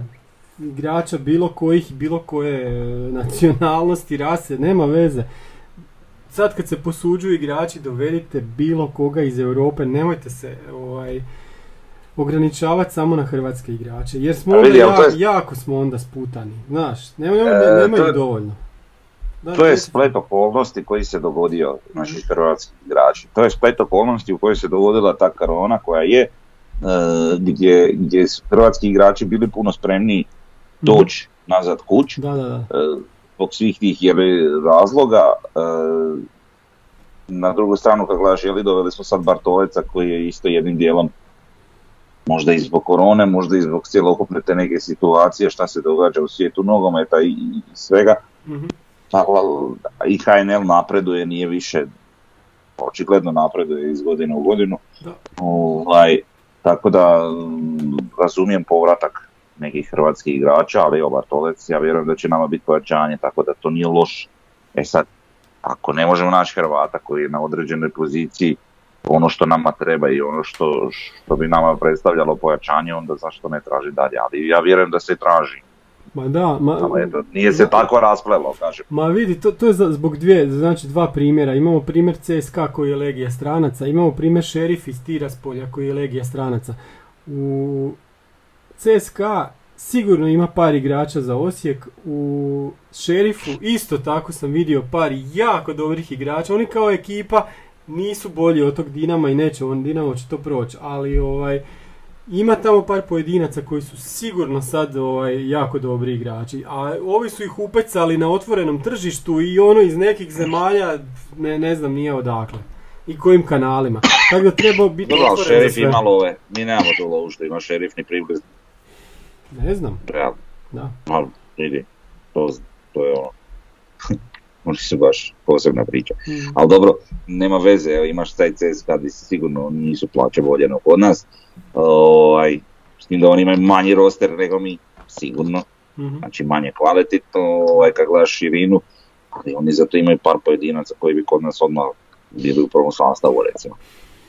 igrača bilo kojih, bilo koje e, nacionalnosti, rase, nema veze. Sad kad se posuđuju igrači, dovedite bilo koga iz Europe, nemojte se ovaj, ograničavati samo na hrvatske igrače, jer smo onda ja- je- jako smo onda sputani, znaš, nema, nema, E, ih je- dovoljno. To je splet okolnosti koji se dogodio naših hrvatskih igrači. To je splet okolnosti u kojoj se dogodila ta korona koja je, e, gdje, gdje su hrvatski igrači bili puno spremniji doći nazad kuć, Da, da, da. e, zbog svih tih razloga. e, na drugu stranu kad gledaš, jeli, doveli smo sad Bartoleca koji je isto jednim dijelom možda i zbog korone, možda i zbog cjelokupne te neke situacije šta se događa u svijetu nogometa i, i svega. Mhm. I HNL napreduje, nije više, očigledno napreduje iz godine u godinu. Da. Ovaj, tako da mm, razumijem povratak nekih hrvatskih igrača, ali evo Bartolec, ja vjerujem da će nama biti pojačanje, tako da to nije loš. E sad, ako ne možemo naći Hrvata koji je na određenoj poziciji, ono što nama treba i ono što, što bi nama predstavljalo pojačanje, onda zašto ne traži dalje, ali ja vjerujem da se traži. Ma da, ma, Ali eto, nije se tako rasplelo, kažem. ma vidi, to, to je za- zbog dvije, znači dva primjera. Imamo primjer CSKA koji je legija stranaca, imamo primjer Šerif iz Tiraspolja koji je legija stranaca. U CSKA sigurno ima par igrača za Osijek, u Šerifu isto tako sam vidio par jako dobrih igrača, oni kao ekipa nisu bolji od tog Dinama i neće, on Dinamo će to proći, ali ovaj, ima tamo par pojedinaca koji su sigurno sad ovaj, jako dobri igrači, a ovi su ih upecali na otvorenom tržištu i ono iz nekih zemalja, ne, ne znam nije odakle i kojim kanalima. Tako da treba biti Dobro, ali šerif ima love. Mi nemamo tu lovu što ima šerif ni približno. Ne znam, Realno. da. Ali, vidi, to, to je ono. [LAUGHS] Oni su baš posebna priča. Mm. Ali dobro, nema veze, evo, imaš taj CSKA gdje sigurno nisu plaće bolje no kod nas. Ovaj, s tim da oni imaju manji roster nego mi, sigurno. Mhm. Znači manje kvalitetno, ovaj, kad gledaš širinu, ali oni zato imaju par pojedinaca koji bi kod nas odmah bili u prvom sastavu recimo.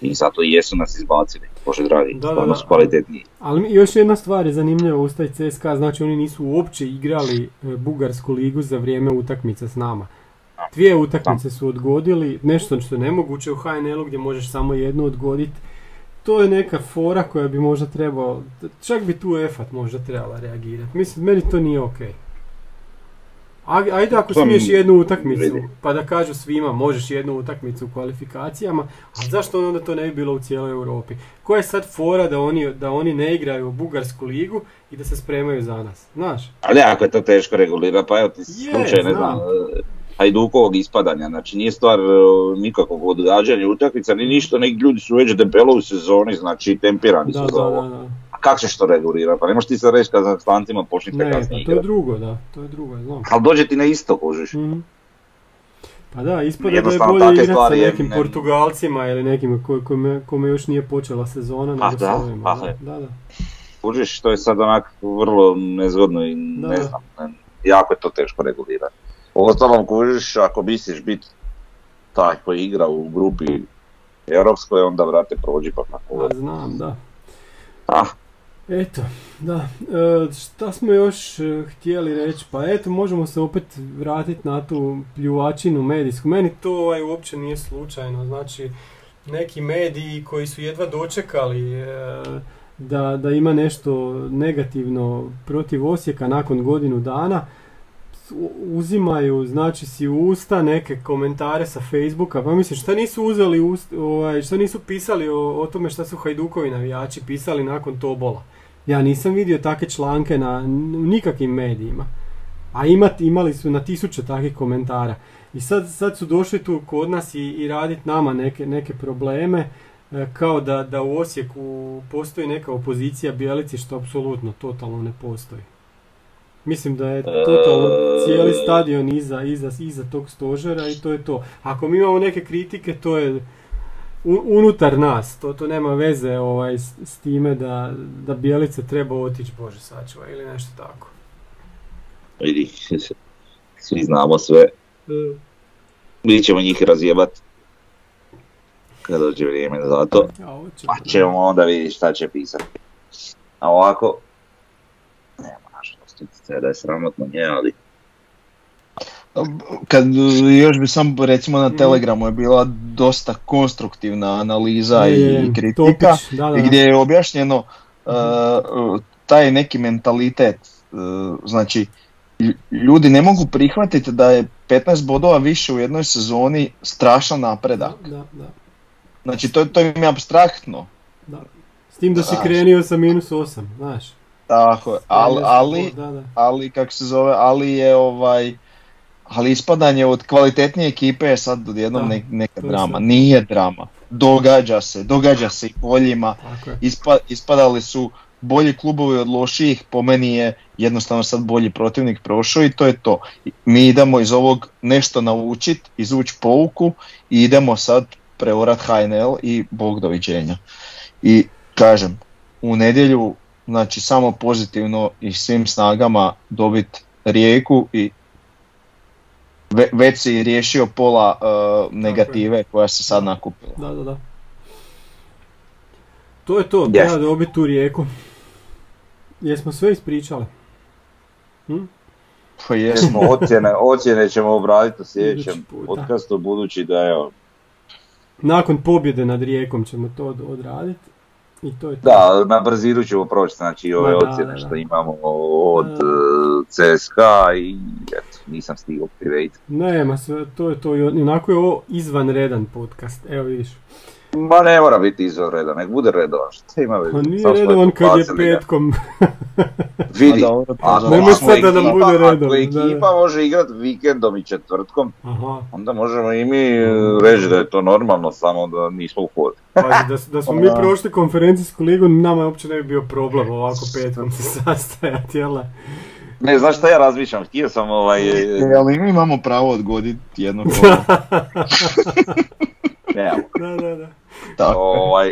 I zato i jesu nas izbacili, bože dragi, Da, da, da. su kvalitetniji. Ali još jedna stvar je zanimljiva uz taj CSKA, znači oni nisu uopće igrali e, Bugarsku ligu za vrijeme utakmice s nama. Dvije utakmice su odgodili, nešto što je nemoguće u HNL-u gdje možeš samo jednu odgoditi. To je neka fora koja bi možda trebao, čak bi tu EFAT možda trebala reagirati. Mislim, meni to nije okej. A- Ajde ako mi- smiješ jednu utakmicu, pa da kažu svima možeš jednu utakmicu u kvalifikacijama, a zašto onda to ne bi bilo u cijeloj Europi? Koja je sad fora da oni, da oni ne igraju u Bugarsku ligu i da se spremaju za nas? Znaš? Ali ako je to teško regulirati, pa evo ti slučaj, ne znam. Hajdukovog ispadanja, znači nije stvar e, nikakvog odgađanja utakmica, ni ništa, neki ljudi su već debelo u sezoni, znači tempirani Da, su za ovo. da, da. A kako ćeš to regulirati? Pa ne možeš ti sad reći Kazahstancima počnite Ne, pa kasnije to je drugo, da, to je drugo, znam. Ali dođe ti na isto, kužiš. Mhm. Pa da, ispada da je bolje igrati sa nekim ne- Portugalcima ili nekim ko, kome, kome još nije počela sezona nego sa da, ovima. ah, Da, da, da. Kužiš, to je sad onak vrlo nezgodno i Da. ne znam, ne- jako je to teško regulirati. Uostalom, kužiš, ako misliš biti taj koji igra u grupi europskoj, onda vrate prođi pa kako. A, znam, da. Ah, Eto, da. E, šta smo još e, htjeli reći? Pa eto, možemo se opet vratiti na tu pljuvačinu medijsku. Meni to ovaj, uopće nije slučajno. Znači, neki mediji koji su jedva dočekali e, da, da ima nešto negativno protiv Osijeka nakon godinu dana, uzimaju znači si usta neke komentare sa Facebooka, pa mislim šta nisu uzeli ust- ovaj, šta nisu pisali o, o tome šta su Hajdukovi navijači pisali nakon Tobola. Ja nisam vidio takve članke na nikakvim medijima. A imat, imali su na tisuće takvih komentara. I sad, sad su došli tu kod nas i, i raditi nama neke, neke probleme e, kao da, da u Osijeku postoji neka opozicija Bijelici što apsolutno totalno ne postoji. Mislim da je totalno cijeli stadion iza, iza, iza tog stožera i to je to. Ako mi imamo neke kritike, to je unutar nas, to, to nema veze ovaj, s, s time da, da Bijelice treba otići, Bože sačuva, ili nešto tako. vidi, [LAUGHS] svi znamo sve, mi ćemo njih razjebat kad dođe vrijeme za to, pa ćemo onda vidjeti šta će pisati. A ovako, sve da je sramotno nje, ali Kad još bi samo recimo na. Telegramu je bila dosta konstruktivna analiza Je, je, i kritika da, da, gdje je objašnjeno uh, taj neki mentalitet. uh, znači, lj- ljudi ne mogu prihvatiti da je 15 bodova više u jednoj sezoni strašan napredak. Da, da, Znači, to, to im je abstraktno. da. S tim da si krenio sa minus 8, znaš. Tako ali, ali, ali kako se zove, ali je ovaj, ali ispadanje od kvalitetnije ekipe je sad odjednom ne- neka drama. Nije drama. Događa se, događa se i boljima. Ispa, ispadali su bolji klubovi od lošijih, po meni je jednostavno sad bolji protivnik prošao i to je to. Mi idemo iz ovog nešto naučit, izvući pouku i idemo sad preorat HNL i bog doviđenja. I kažem, u nedjelju znači samo pozitivno i svim snagama dobiti rijeku i ve- već si riješio pola uh, negative koja se sad nakupila. Da, da, da. To je to, Yes. treba dobiti tu rijeku. Jesmo sve ispričali? Hm? Pa jesmo. smo ocjene, ocjene ćemo obraditi u sljedećem podcastu, budući da evo, Nakon pobjede nad rijekom ćemo to od- odraditi. I to je to. Da, na brzinu ćemo proći, znači ove da, ocjene da, što imamo od Da. e, CSKA i eto, nisam stigao prirediti. Nema sve, to je to. I onako je ovo izvanredan podcast. Evo vidiš. Ma ne mora biti izvanredan, nek bude redovan, šta ima veze? Pa nije redovan kad je petkom. [LAUGHS] Vidi, A ako, da. Nemoj ako sad da nam ekipa- bude redovan, Ako da. ekipa može igrat vikendom i četvrtkom, Aha. onda možemo i mi e, reći da je to normalno, samo da nismo u hodu. Pazi, da, da smo [LAUGHS] mi prošli konferencijsku ligu, nama uopće ne bi bio problem ovako petkom se [LAUGHS] sastajati, jel? Ne, znaš šta ja razmišljam, htio sam ovaj... E, ali mi imamo pravo odgoditi jedno kolo. Ne, [LAUGHS] Da, da, da. Tako. ovaj,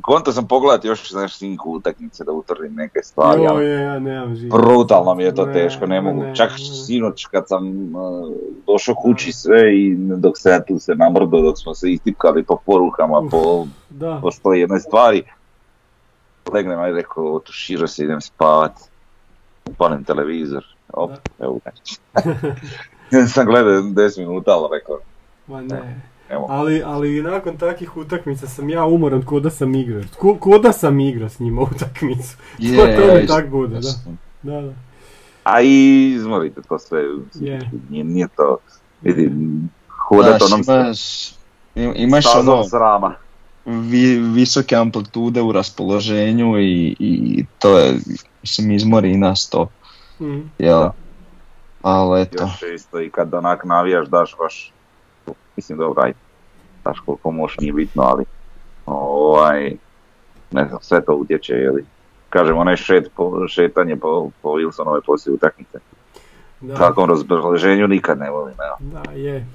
konto sam pogledati još znaš snimku utakmice da utvrdim neke stvari, Jo, ali je, ja nemam živa. brutalno mi je to Ne, teško, ne mogu. ne, Čak ne. sinoć kad sam uh, došao kući sve i dok se ja tu se namrdo, dok smo se istipkali po porukama, po, Da. po sto jednoj stvari, legnem aj rekao, otuširao se, idem spavat, upalim televizor, op, Da. evo ga. [LAUGHS] sam gledao 10 minuta, ali rekao, Ma ne. Evo. Ali, ali i nakon takvih utakmica sam ja umoran ko da sam igrao. Ko, ko da sam igrao s njima [LAUGHS] utakmicu. Je, to, to mi isto- tak bude, da. Da, da. A i izmorite to sve, Je. nije, nije to, vidim, hodat onom imaš, im- imaš ono srama. vi, visoke amplitude u raspoloženju i, i to je, mislim, izmori i nas to, Mm. jel? Da. Ali eto, Još isto i kad onak navijaš daš baš, mislim dobro ajde, daš koliko možeš nije bitno, ali ovaj, ne znam, sve to utječe, jeli. Kažem, onaj šet, po, šetanje po, po Wilsonove poslije utakmice. Da, Takvom raspoloženju nikad ne volim, evo. da, je.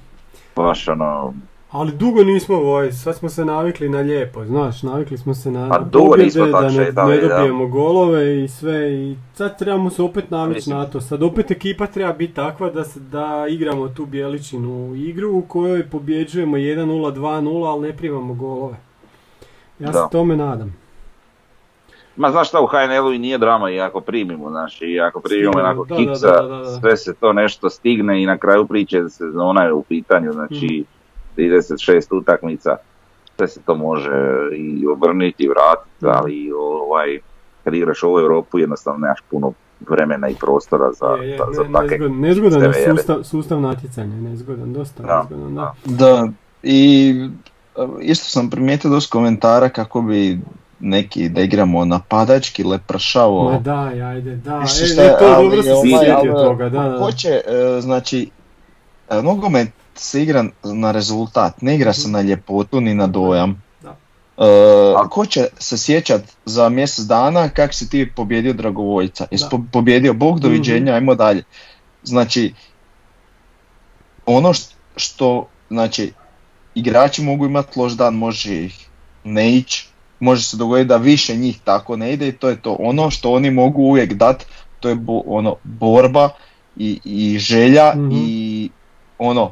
Baš ono, Ali dugo nismo ovaj, sad smo se navikli na lijepo, znaš, navikli smo se na Pa na pobjede, da ne, šetali, ne da. dobijemo golove i sve i sad trebamo se opet navići na to. Sad opet ekipa treba biti takva da, se, da igramo tu bijeličinu igru u kojoj pobjeđujemo 1-0, 2-0, ali ne primamo golove. Ja se Da. tome nadam. Ma znaš šta u HNL-u i nije drama i ako primimo, znaš, i ako primimo Stignemo, onako da, kiksa, da, da, da, da. sve se to nešto stigne i na kraju priče sezona je u pitanju, znači Mhm. 36 utakmica, sve se to može i obrniti i vratiti, ali ovaj, kad igraš ovu Europu jednostavno nemaš puno vremena i prostora za, je, je, za, za ne, takve nezgodan, nezgodan je sustav, sustav natjecanja, nezgodan, dosta Da, nezgodan, da. da, i e, isto sam primijetio dosta komentara kako bi neki da igramo napadački, lepršavo. Ma daj, ajde, da, e, šta e, to ali dobro ovaj, se ali, toga, da, da. Hoće, e, znači, e, nogomet se igra na rezultat, ne igra se na ljepotu ni na dojam. Da. E, ko će se sjećat za mjesec dana kak si ti pobjedio Dragovoljca? Jesi Da. po- pobjedio Bog, doviđenja, ajmo dalje. Znači, ono št- što, znači, igrači mogu imati loš dan, može ih ne ići, može se dogoditi da više njih tako ne ide i to je to. Ono što oni mogu uvijek dat, to je bo- ono, borba i, i želja Mhm. i ono,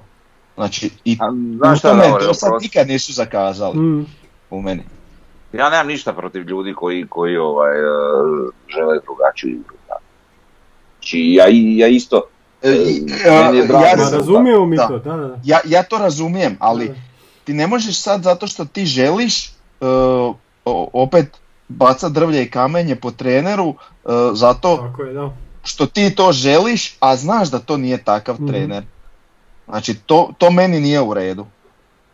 znači, i A, u znaš šta, tome do sad nikad nisu zakazali Mm, u meni. Ja nemam ništa protiv ljudi koji, koji ovaj, e, žele drugačiju igru. da. Znači, ja, ja isto, E, drago ja, Ma da- razumijemo mi da. to, da, da, da. ja, ja to razumijem, ali Da. ti ne možeš sad zato što ti želiš e, o- opet bacat drvlje i kamenje po treneru e, zato Tako je, da. što ti to želiš, a znaš da to nije takav Mhm. trener. Znači to, to meni nije u redu.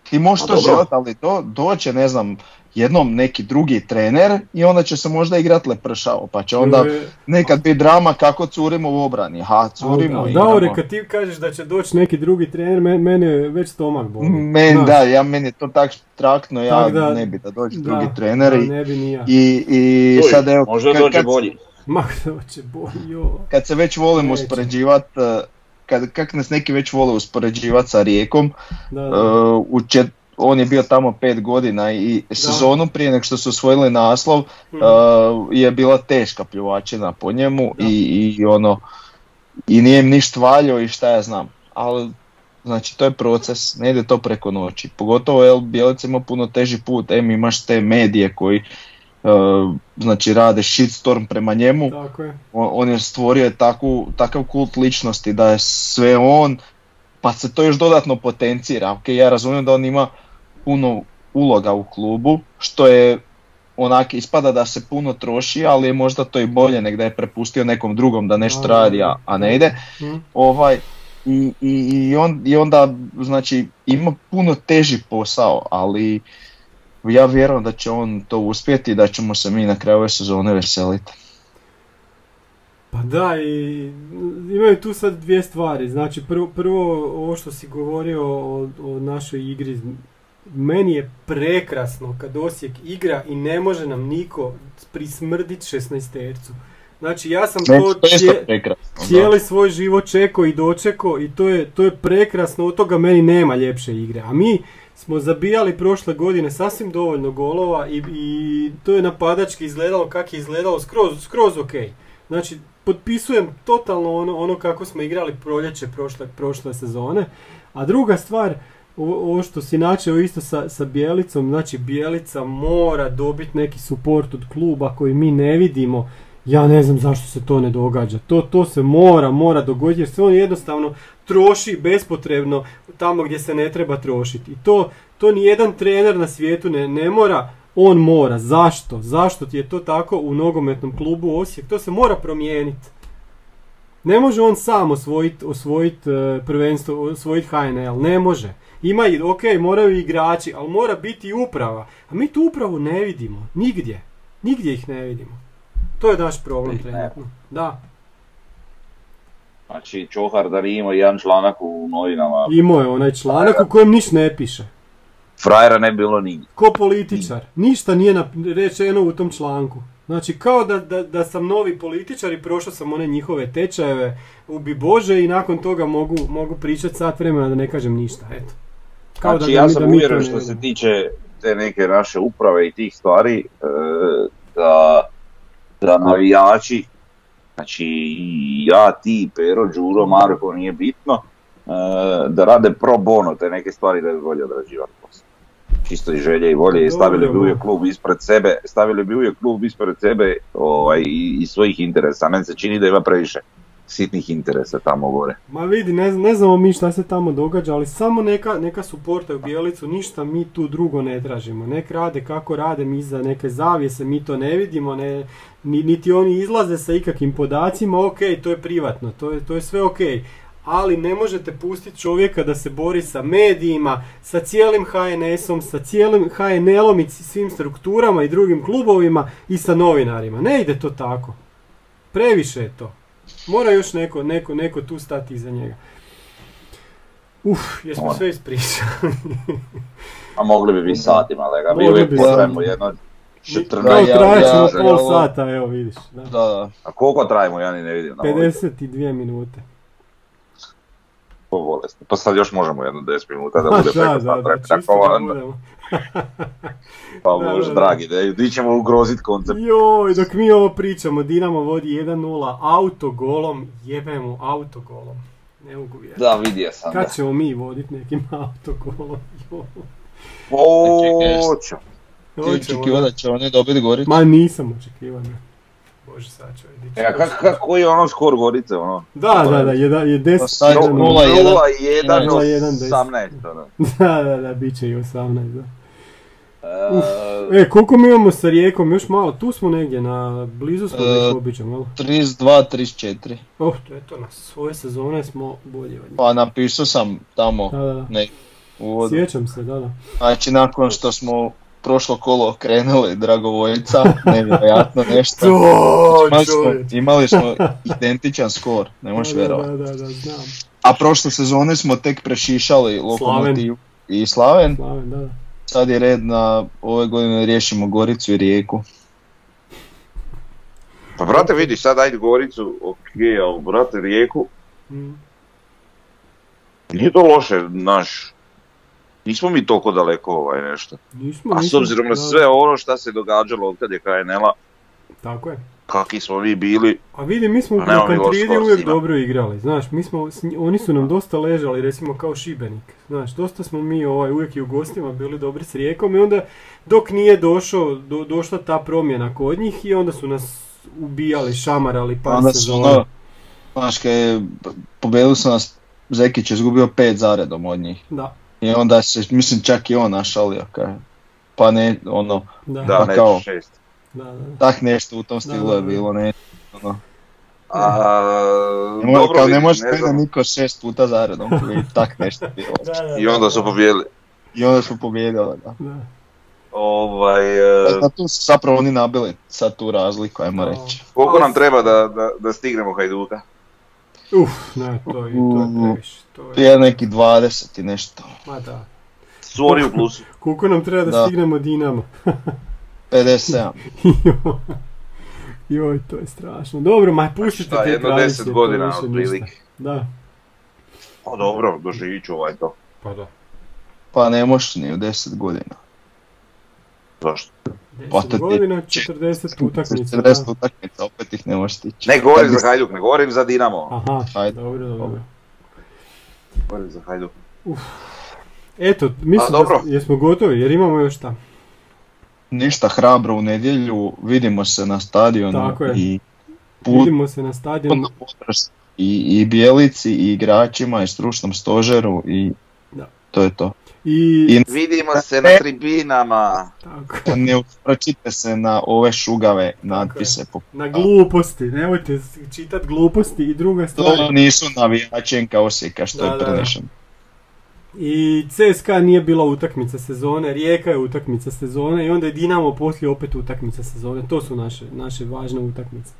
Ti možeš to želiti, ali do, doće, ne znam, jednom neki drugi trener i onda će se možda igrat lepršao, pa će onda nekad biti drama kako curimo u obrani. Ha, curimo i igramo. kad ti kažeš da će doći neki drugi trener, me- mene već stomak boli. Men, Znaš, da, ja meni je to tak traktno, ja Tak da- ne bi da dođe da, drugi trener da, i, ne bi ni ja. i, sad evo, možda kad, dođe kad, bolji. Ma, [LAUGHS] doće bolji, jo. kad se već volimo Neće. Kad, kak nas neki već vole uspoređivat sa Rijekom, Da, da. u čet- on je bio tamo pet godina i sezonu prije nego što su osvojili naslov Mm. eh, je bila teška pljuvačina po njemu i, i ono i nije im ništa valjao i šta ja znam, ali znači to je proces, ne ide to preko noći, pogotovo jel Bjelica ima puno teži put, em imaš te medije koji znači rade shitstorm prema njemu, Tako je. on, on je stvorio takvu, takav kult ličnosti da je sve on, pa se to još dodatno potencira. Ok, ja razumijem da on ima puno uloga u klubu, što je onak ispada da se puno troši, ali je možda to i bolje nek da je prepustio nekom drugom da nešto radi, a, a ne ide. Mhm. Ovaj, i, i, i, on, I onda, znači, ima puno teži posao, ali ja vjerujem da će on to uspjeti i da ćemo se mi na kraju ove sezone veseliti. Pa da, i imaju tu sad dvije stvari. Znači, prvo, prvo ovo što si govorio o, o našoj igri, meni je prekrasno kad Osijek igra i ne može nam niko prismrdit 16 tercu. Znači, ja sam to to je isto cije- prekrasno. da. cijeli svoj život čekao i dočekao i to je, to je prekrasno, od toga meni nema ljepše igre. A mi smo zabijali prošle godine sasvim dovoljno golova i, i to je napadački izgledalo kako je izgledalo skroz, skroz ok. Znači, potpisujem totalno ono, ono kako smo igrali proljeće prošle, prošle sezone. A druga stvar, ovo što si načeo isto sa, sa Bjelicom, znači Bjelica mora dobiti neki suport od kluba koji mi ne vidimo. Ja ne znam zašto se to ne događa. To, to se mora, mora dogoditi jer se on jednostavno troši bespotrebno tamo gdje se ne treba trošiti. I to, to ni jedan trener na svijetu ne, ne mora, on mora. Zašto? Zašto ti je to tako u nogometnom klubu Osijek? To se mora promijeniti. Ne može on sam osvojiti osvojit, e, prvenstvo, osvojiti HNL, ne može. Ima i, ok, moraju igrači, ali mora biti i uprava. A mi tu upravu ne vidimo, nigdje. Nigdje ih ne vidimo. To je naš problem Ne. trenutno. Da, Znači, Čohar da nije imao jedan članak u novinama, imao je onaj članak u kojem niš ne piše. frajera ne bi bilo nigdje. Ko političar. Ništa nije rečeno u tom članku. Znači kao da, da, da sam novi političar i prošao sam one njihove tečajeve ubi Bože i nakon toga mogu, mogu pričati sat vremena da ne kažem ništa. Eto. Kao Znači, da, ja mi- sam uvjeren što se tiče te neke naše uprave i tih stvari, e, da, da navijači, znači i ja, ti, Pero, Đuro, Marko, nije bitno, e, da rade pro bono te neke stvari da bi bolje odrađivati posao. Čisto iz želje i volje i stavili bi uvijek klub ispred sebe, stavili bi uvijek klub ispred sebe ovaj, i, i svojih interesa. Meni se čini da ima previše sitnih interesa tamo gore. Ma vidi, ne, ne znamo mi šta se tamo događa, ali samo neka, neka suportaju Bijelicu, ništa mi tu drugo ne tražimo. Nek rade kako rade, mi za neke zavjese, mi to ne vidimo, ne, ni- niti oni izlaze sa ikakvim podacima, ok, to je privatno, to je, to je sve ok. Ali ne možete pustiti čovjeka da se bori sa medijima, sa cijelim HNS-om, sa cijelim HNL-om i svim strukturama i drugim klubovima i sa novinarima. Ne ide to tako. Previše je to. Mora još neko, neko, neko tu stati iza njega. Uf, jesmo Mora. sve ispričali. [LAUGHS] A mogli bi biti satima, Mogli uvijek bi potrajemo satima. jedno Kao 14, ja- pol sata, evo vidiš. Da. Da, da. A koliko trajimo, ja ni ne vidim. na ovoj 52 minute. Po bolesti. Pa sad još možemo jedno 10 minuta da [LAUGHS] bude preko da, da, Tako [LAUGHS] pa da. dragi, da, di ćemo ugrozit koncept. Joj, dok mi ovo pričamo, Dinamo vodi 1-0 autogolom, jebemo autogolom. Ne mogu. Da, vidio sam. Da. Kad ćemo mi vodit nekim autogolom? Joj. Oću. Ti očekivao da. će oni dobiti Goricu? Ma nisam očekivao, ne. Bože, sad ću vidjeti. E, kak, koji je ono skor Gorice, ono? Da, da, da, jedan, je 10 Pa sad No, je 0 nula, jedan. 0-1, 0-1, 18, ono. [LAUGHS] Da, da, da, bit će i 18, da. E, E, koliko mi imamo sa Rijekom? Još malo, tu smo negdje, na blizu smo da ih E, obiđemo, jel? 32, 34. Oh, to je to, na svoje sezone smo bolji od njih. Pa napisao sam tamo Da, da, da. ne, uvod. Sjećam se, da, da. Znači nakon što smo prošlo kolo krenuli Dragovoljca, nevjerojatno [LAUGHS] nešto. To, Imali smo, imali smo identičan skor, ne možeš Da, da, vjerovati. da, da, da, znam. A prošle sezone smo tek prešišali Lokomotiv i Slaven. Slaven, da, da. Sad je red na ove godine riješimo Goricu i Rijeku. pa brate vidi, sad ajde Goricu, ok, ali brate Rijeku, Mm. nije to loše, naš. Nismo mi toliko daleko ovaj nešto. Nismo, A s nismo, obzirom na da, sve ono šta se događalo od kad je KNL-a, Tako je. kakvi smo mi bili, A vidi, mi smo Pa loš Kantridi uvijek dobro igrali, znaš, mi smo, oni su nam dosta ležali, recimo kao Šibenik, znaš, dosta smo mi ovaj, uvijek i u gostima bili dobri s Rijekom i onda dok nije došao, do, došla ta promjena kod njih i onda su nas ubijali, šamarali par Onda su sezona. ono, znaš, kad je, pobedili su nas, Zekić je izgubio pet zaredom od njih. Da, I onda se, mislim čak i on našalio, kaj, pa ne, ono, Da, Pa kao- šest. da, da. tak nešto u tom stilu da, je da. bilo, ne, ono. A, Ne može, dobro kao ne može ne niko šest puta zaredom, tak nešto bilo. I onda su pobijedili. I onda su pobijedili, da. da. Ovaj, e, Da tu su zapravo oni nabili sad tu razliku, ajmo reći. koliko nam treba da, da, da stignemo Hajduka? Uf, ne, to, je- to je previše. To je, Je neki 20 i nešto. ma da. Oni u plusu. [LAUGHS] Koliko nam treba da, Da. stignemo Dinamo? 57. [LAUGHS] Joj, to je strašno. Dobro, ma puštite Šta, te jedno tradicije, 10 to godina otprilike. Da, O dobro, doživit ću ovaj to. pa da. Pa ne možeš ni u 10 godina. Pa 10 to ti- godina, 40 utakmica. 40 da. utakmica, opet ih ne možeš stići. Ne govorim za Hajduk, ne govorim za Dinamo. Aha, Ajde. dobro, dobro. Govorim za Hajduk. Eto, mislim A, dobro. da jesmo gotovi, jer imamo još šta. Ništa hrabro u nedjelju, vidimo se na stadionu Tako je. i put Vidimo se na stadionu. i, i bijelici i igračima i stručnom stožeru i Da. to je to. I, Vidimo se na tribinama. tako, ne uspročite se na ove šugave natpise. na gluposti, nemojte čitat gluposti i druga stvar. To nisu navijačenka Osijeka što Da, je prenešeno. I CSKA nije bila utakmica sezone, Rijeka je utakmica sezone i onda je Dinamo poslije opet utakmica sezone. To su naše, naše važne utakmice.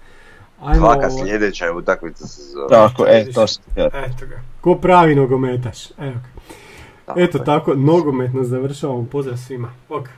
Ajmo, Svaka sljedeća je utakmica se zove. Tako, e, to. Eto ga. Ko pravi nogometaš. Evo ga. Eto tako, nogometno završavamo. Pozdrav svima. Bok.